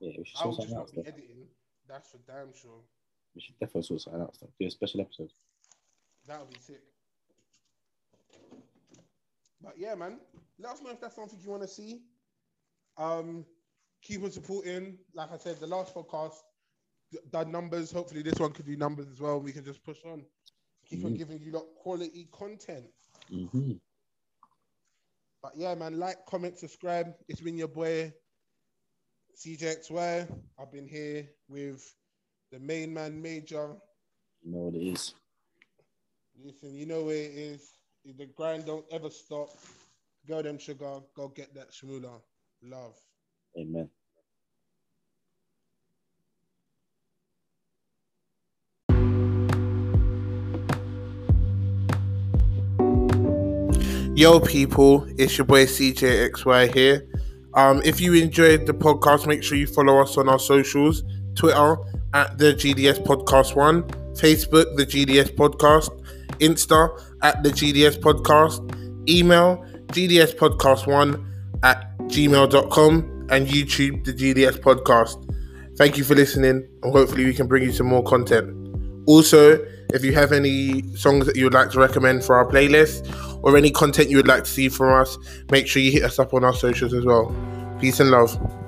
S2: Yeah, we should sort something out. Stuff.
S3: editing. That's for damn sure.
S2: We should definitely sort something out. Stuff. Do a special episode.
S3: That would be sick. But yeah, man, let us know if that's something you want to see. Um, keep on supporting. Like I said, the last podcast done numbers. Hopefully, this one could do numbers as well. We can just push on. Keep on
S2: Mhm.
S3: giving you lot quality content.
S2: Mm-hmm.
S3: But yeah, man, like, comment, subscribe. It's been your boy CJXY. I've been here with the main man, Major.
S2: You know what it is.
S3: Listen, you know where it is. The grind don't ever stop. Go them sugar. Go get that shmula. Love.
S2: Amen.
S3: Yo, people, it's your boy CJXY here. Um, if you enjoyed the podcast, make sure you follow us on our socials Twitter at the GDS Podcast One, Facebook, the GDS Podcast, Insta at the GDS Podcast, email GDS Podcast One at gmail.com, and YouTube, the GDS Podcast. Thank you for listening, and hopefully, we can bring you some more content. Also, if you have any songs that you would like to recommend for our playlist or any content you would like to see from us, make sure you hit us up on our socials as well. Peace and love.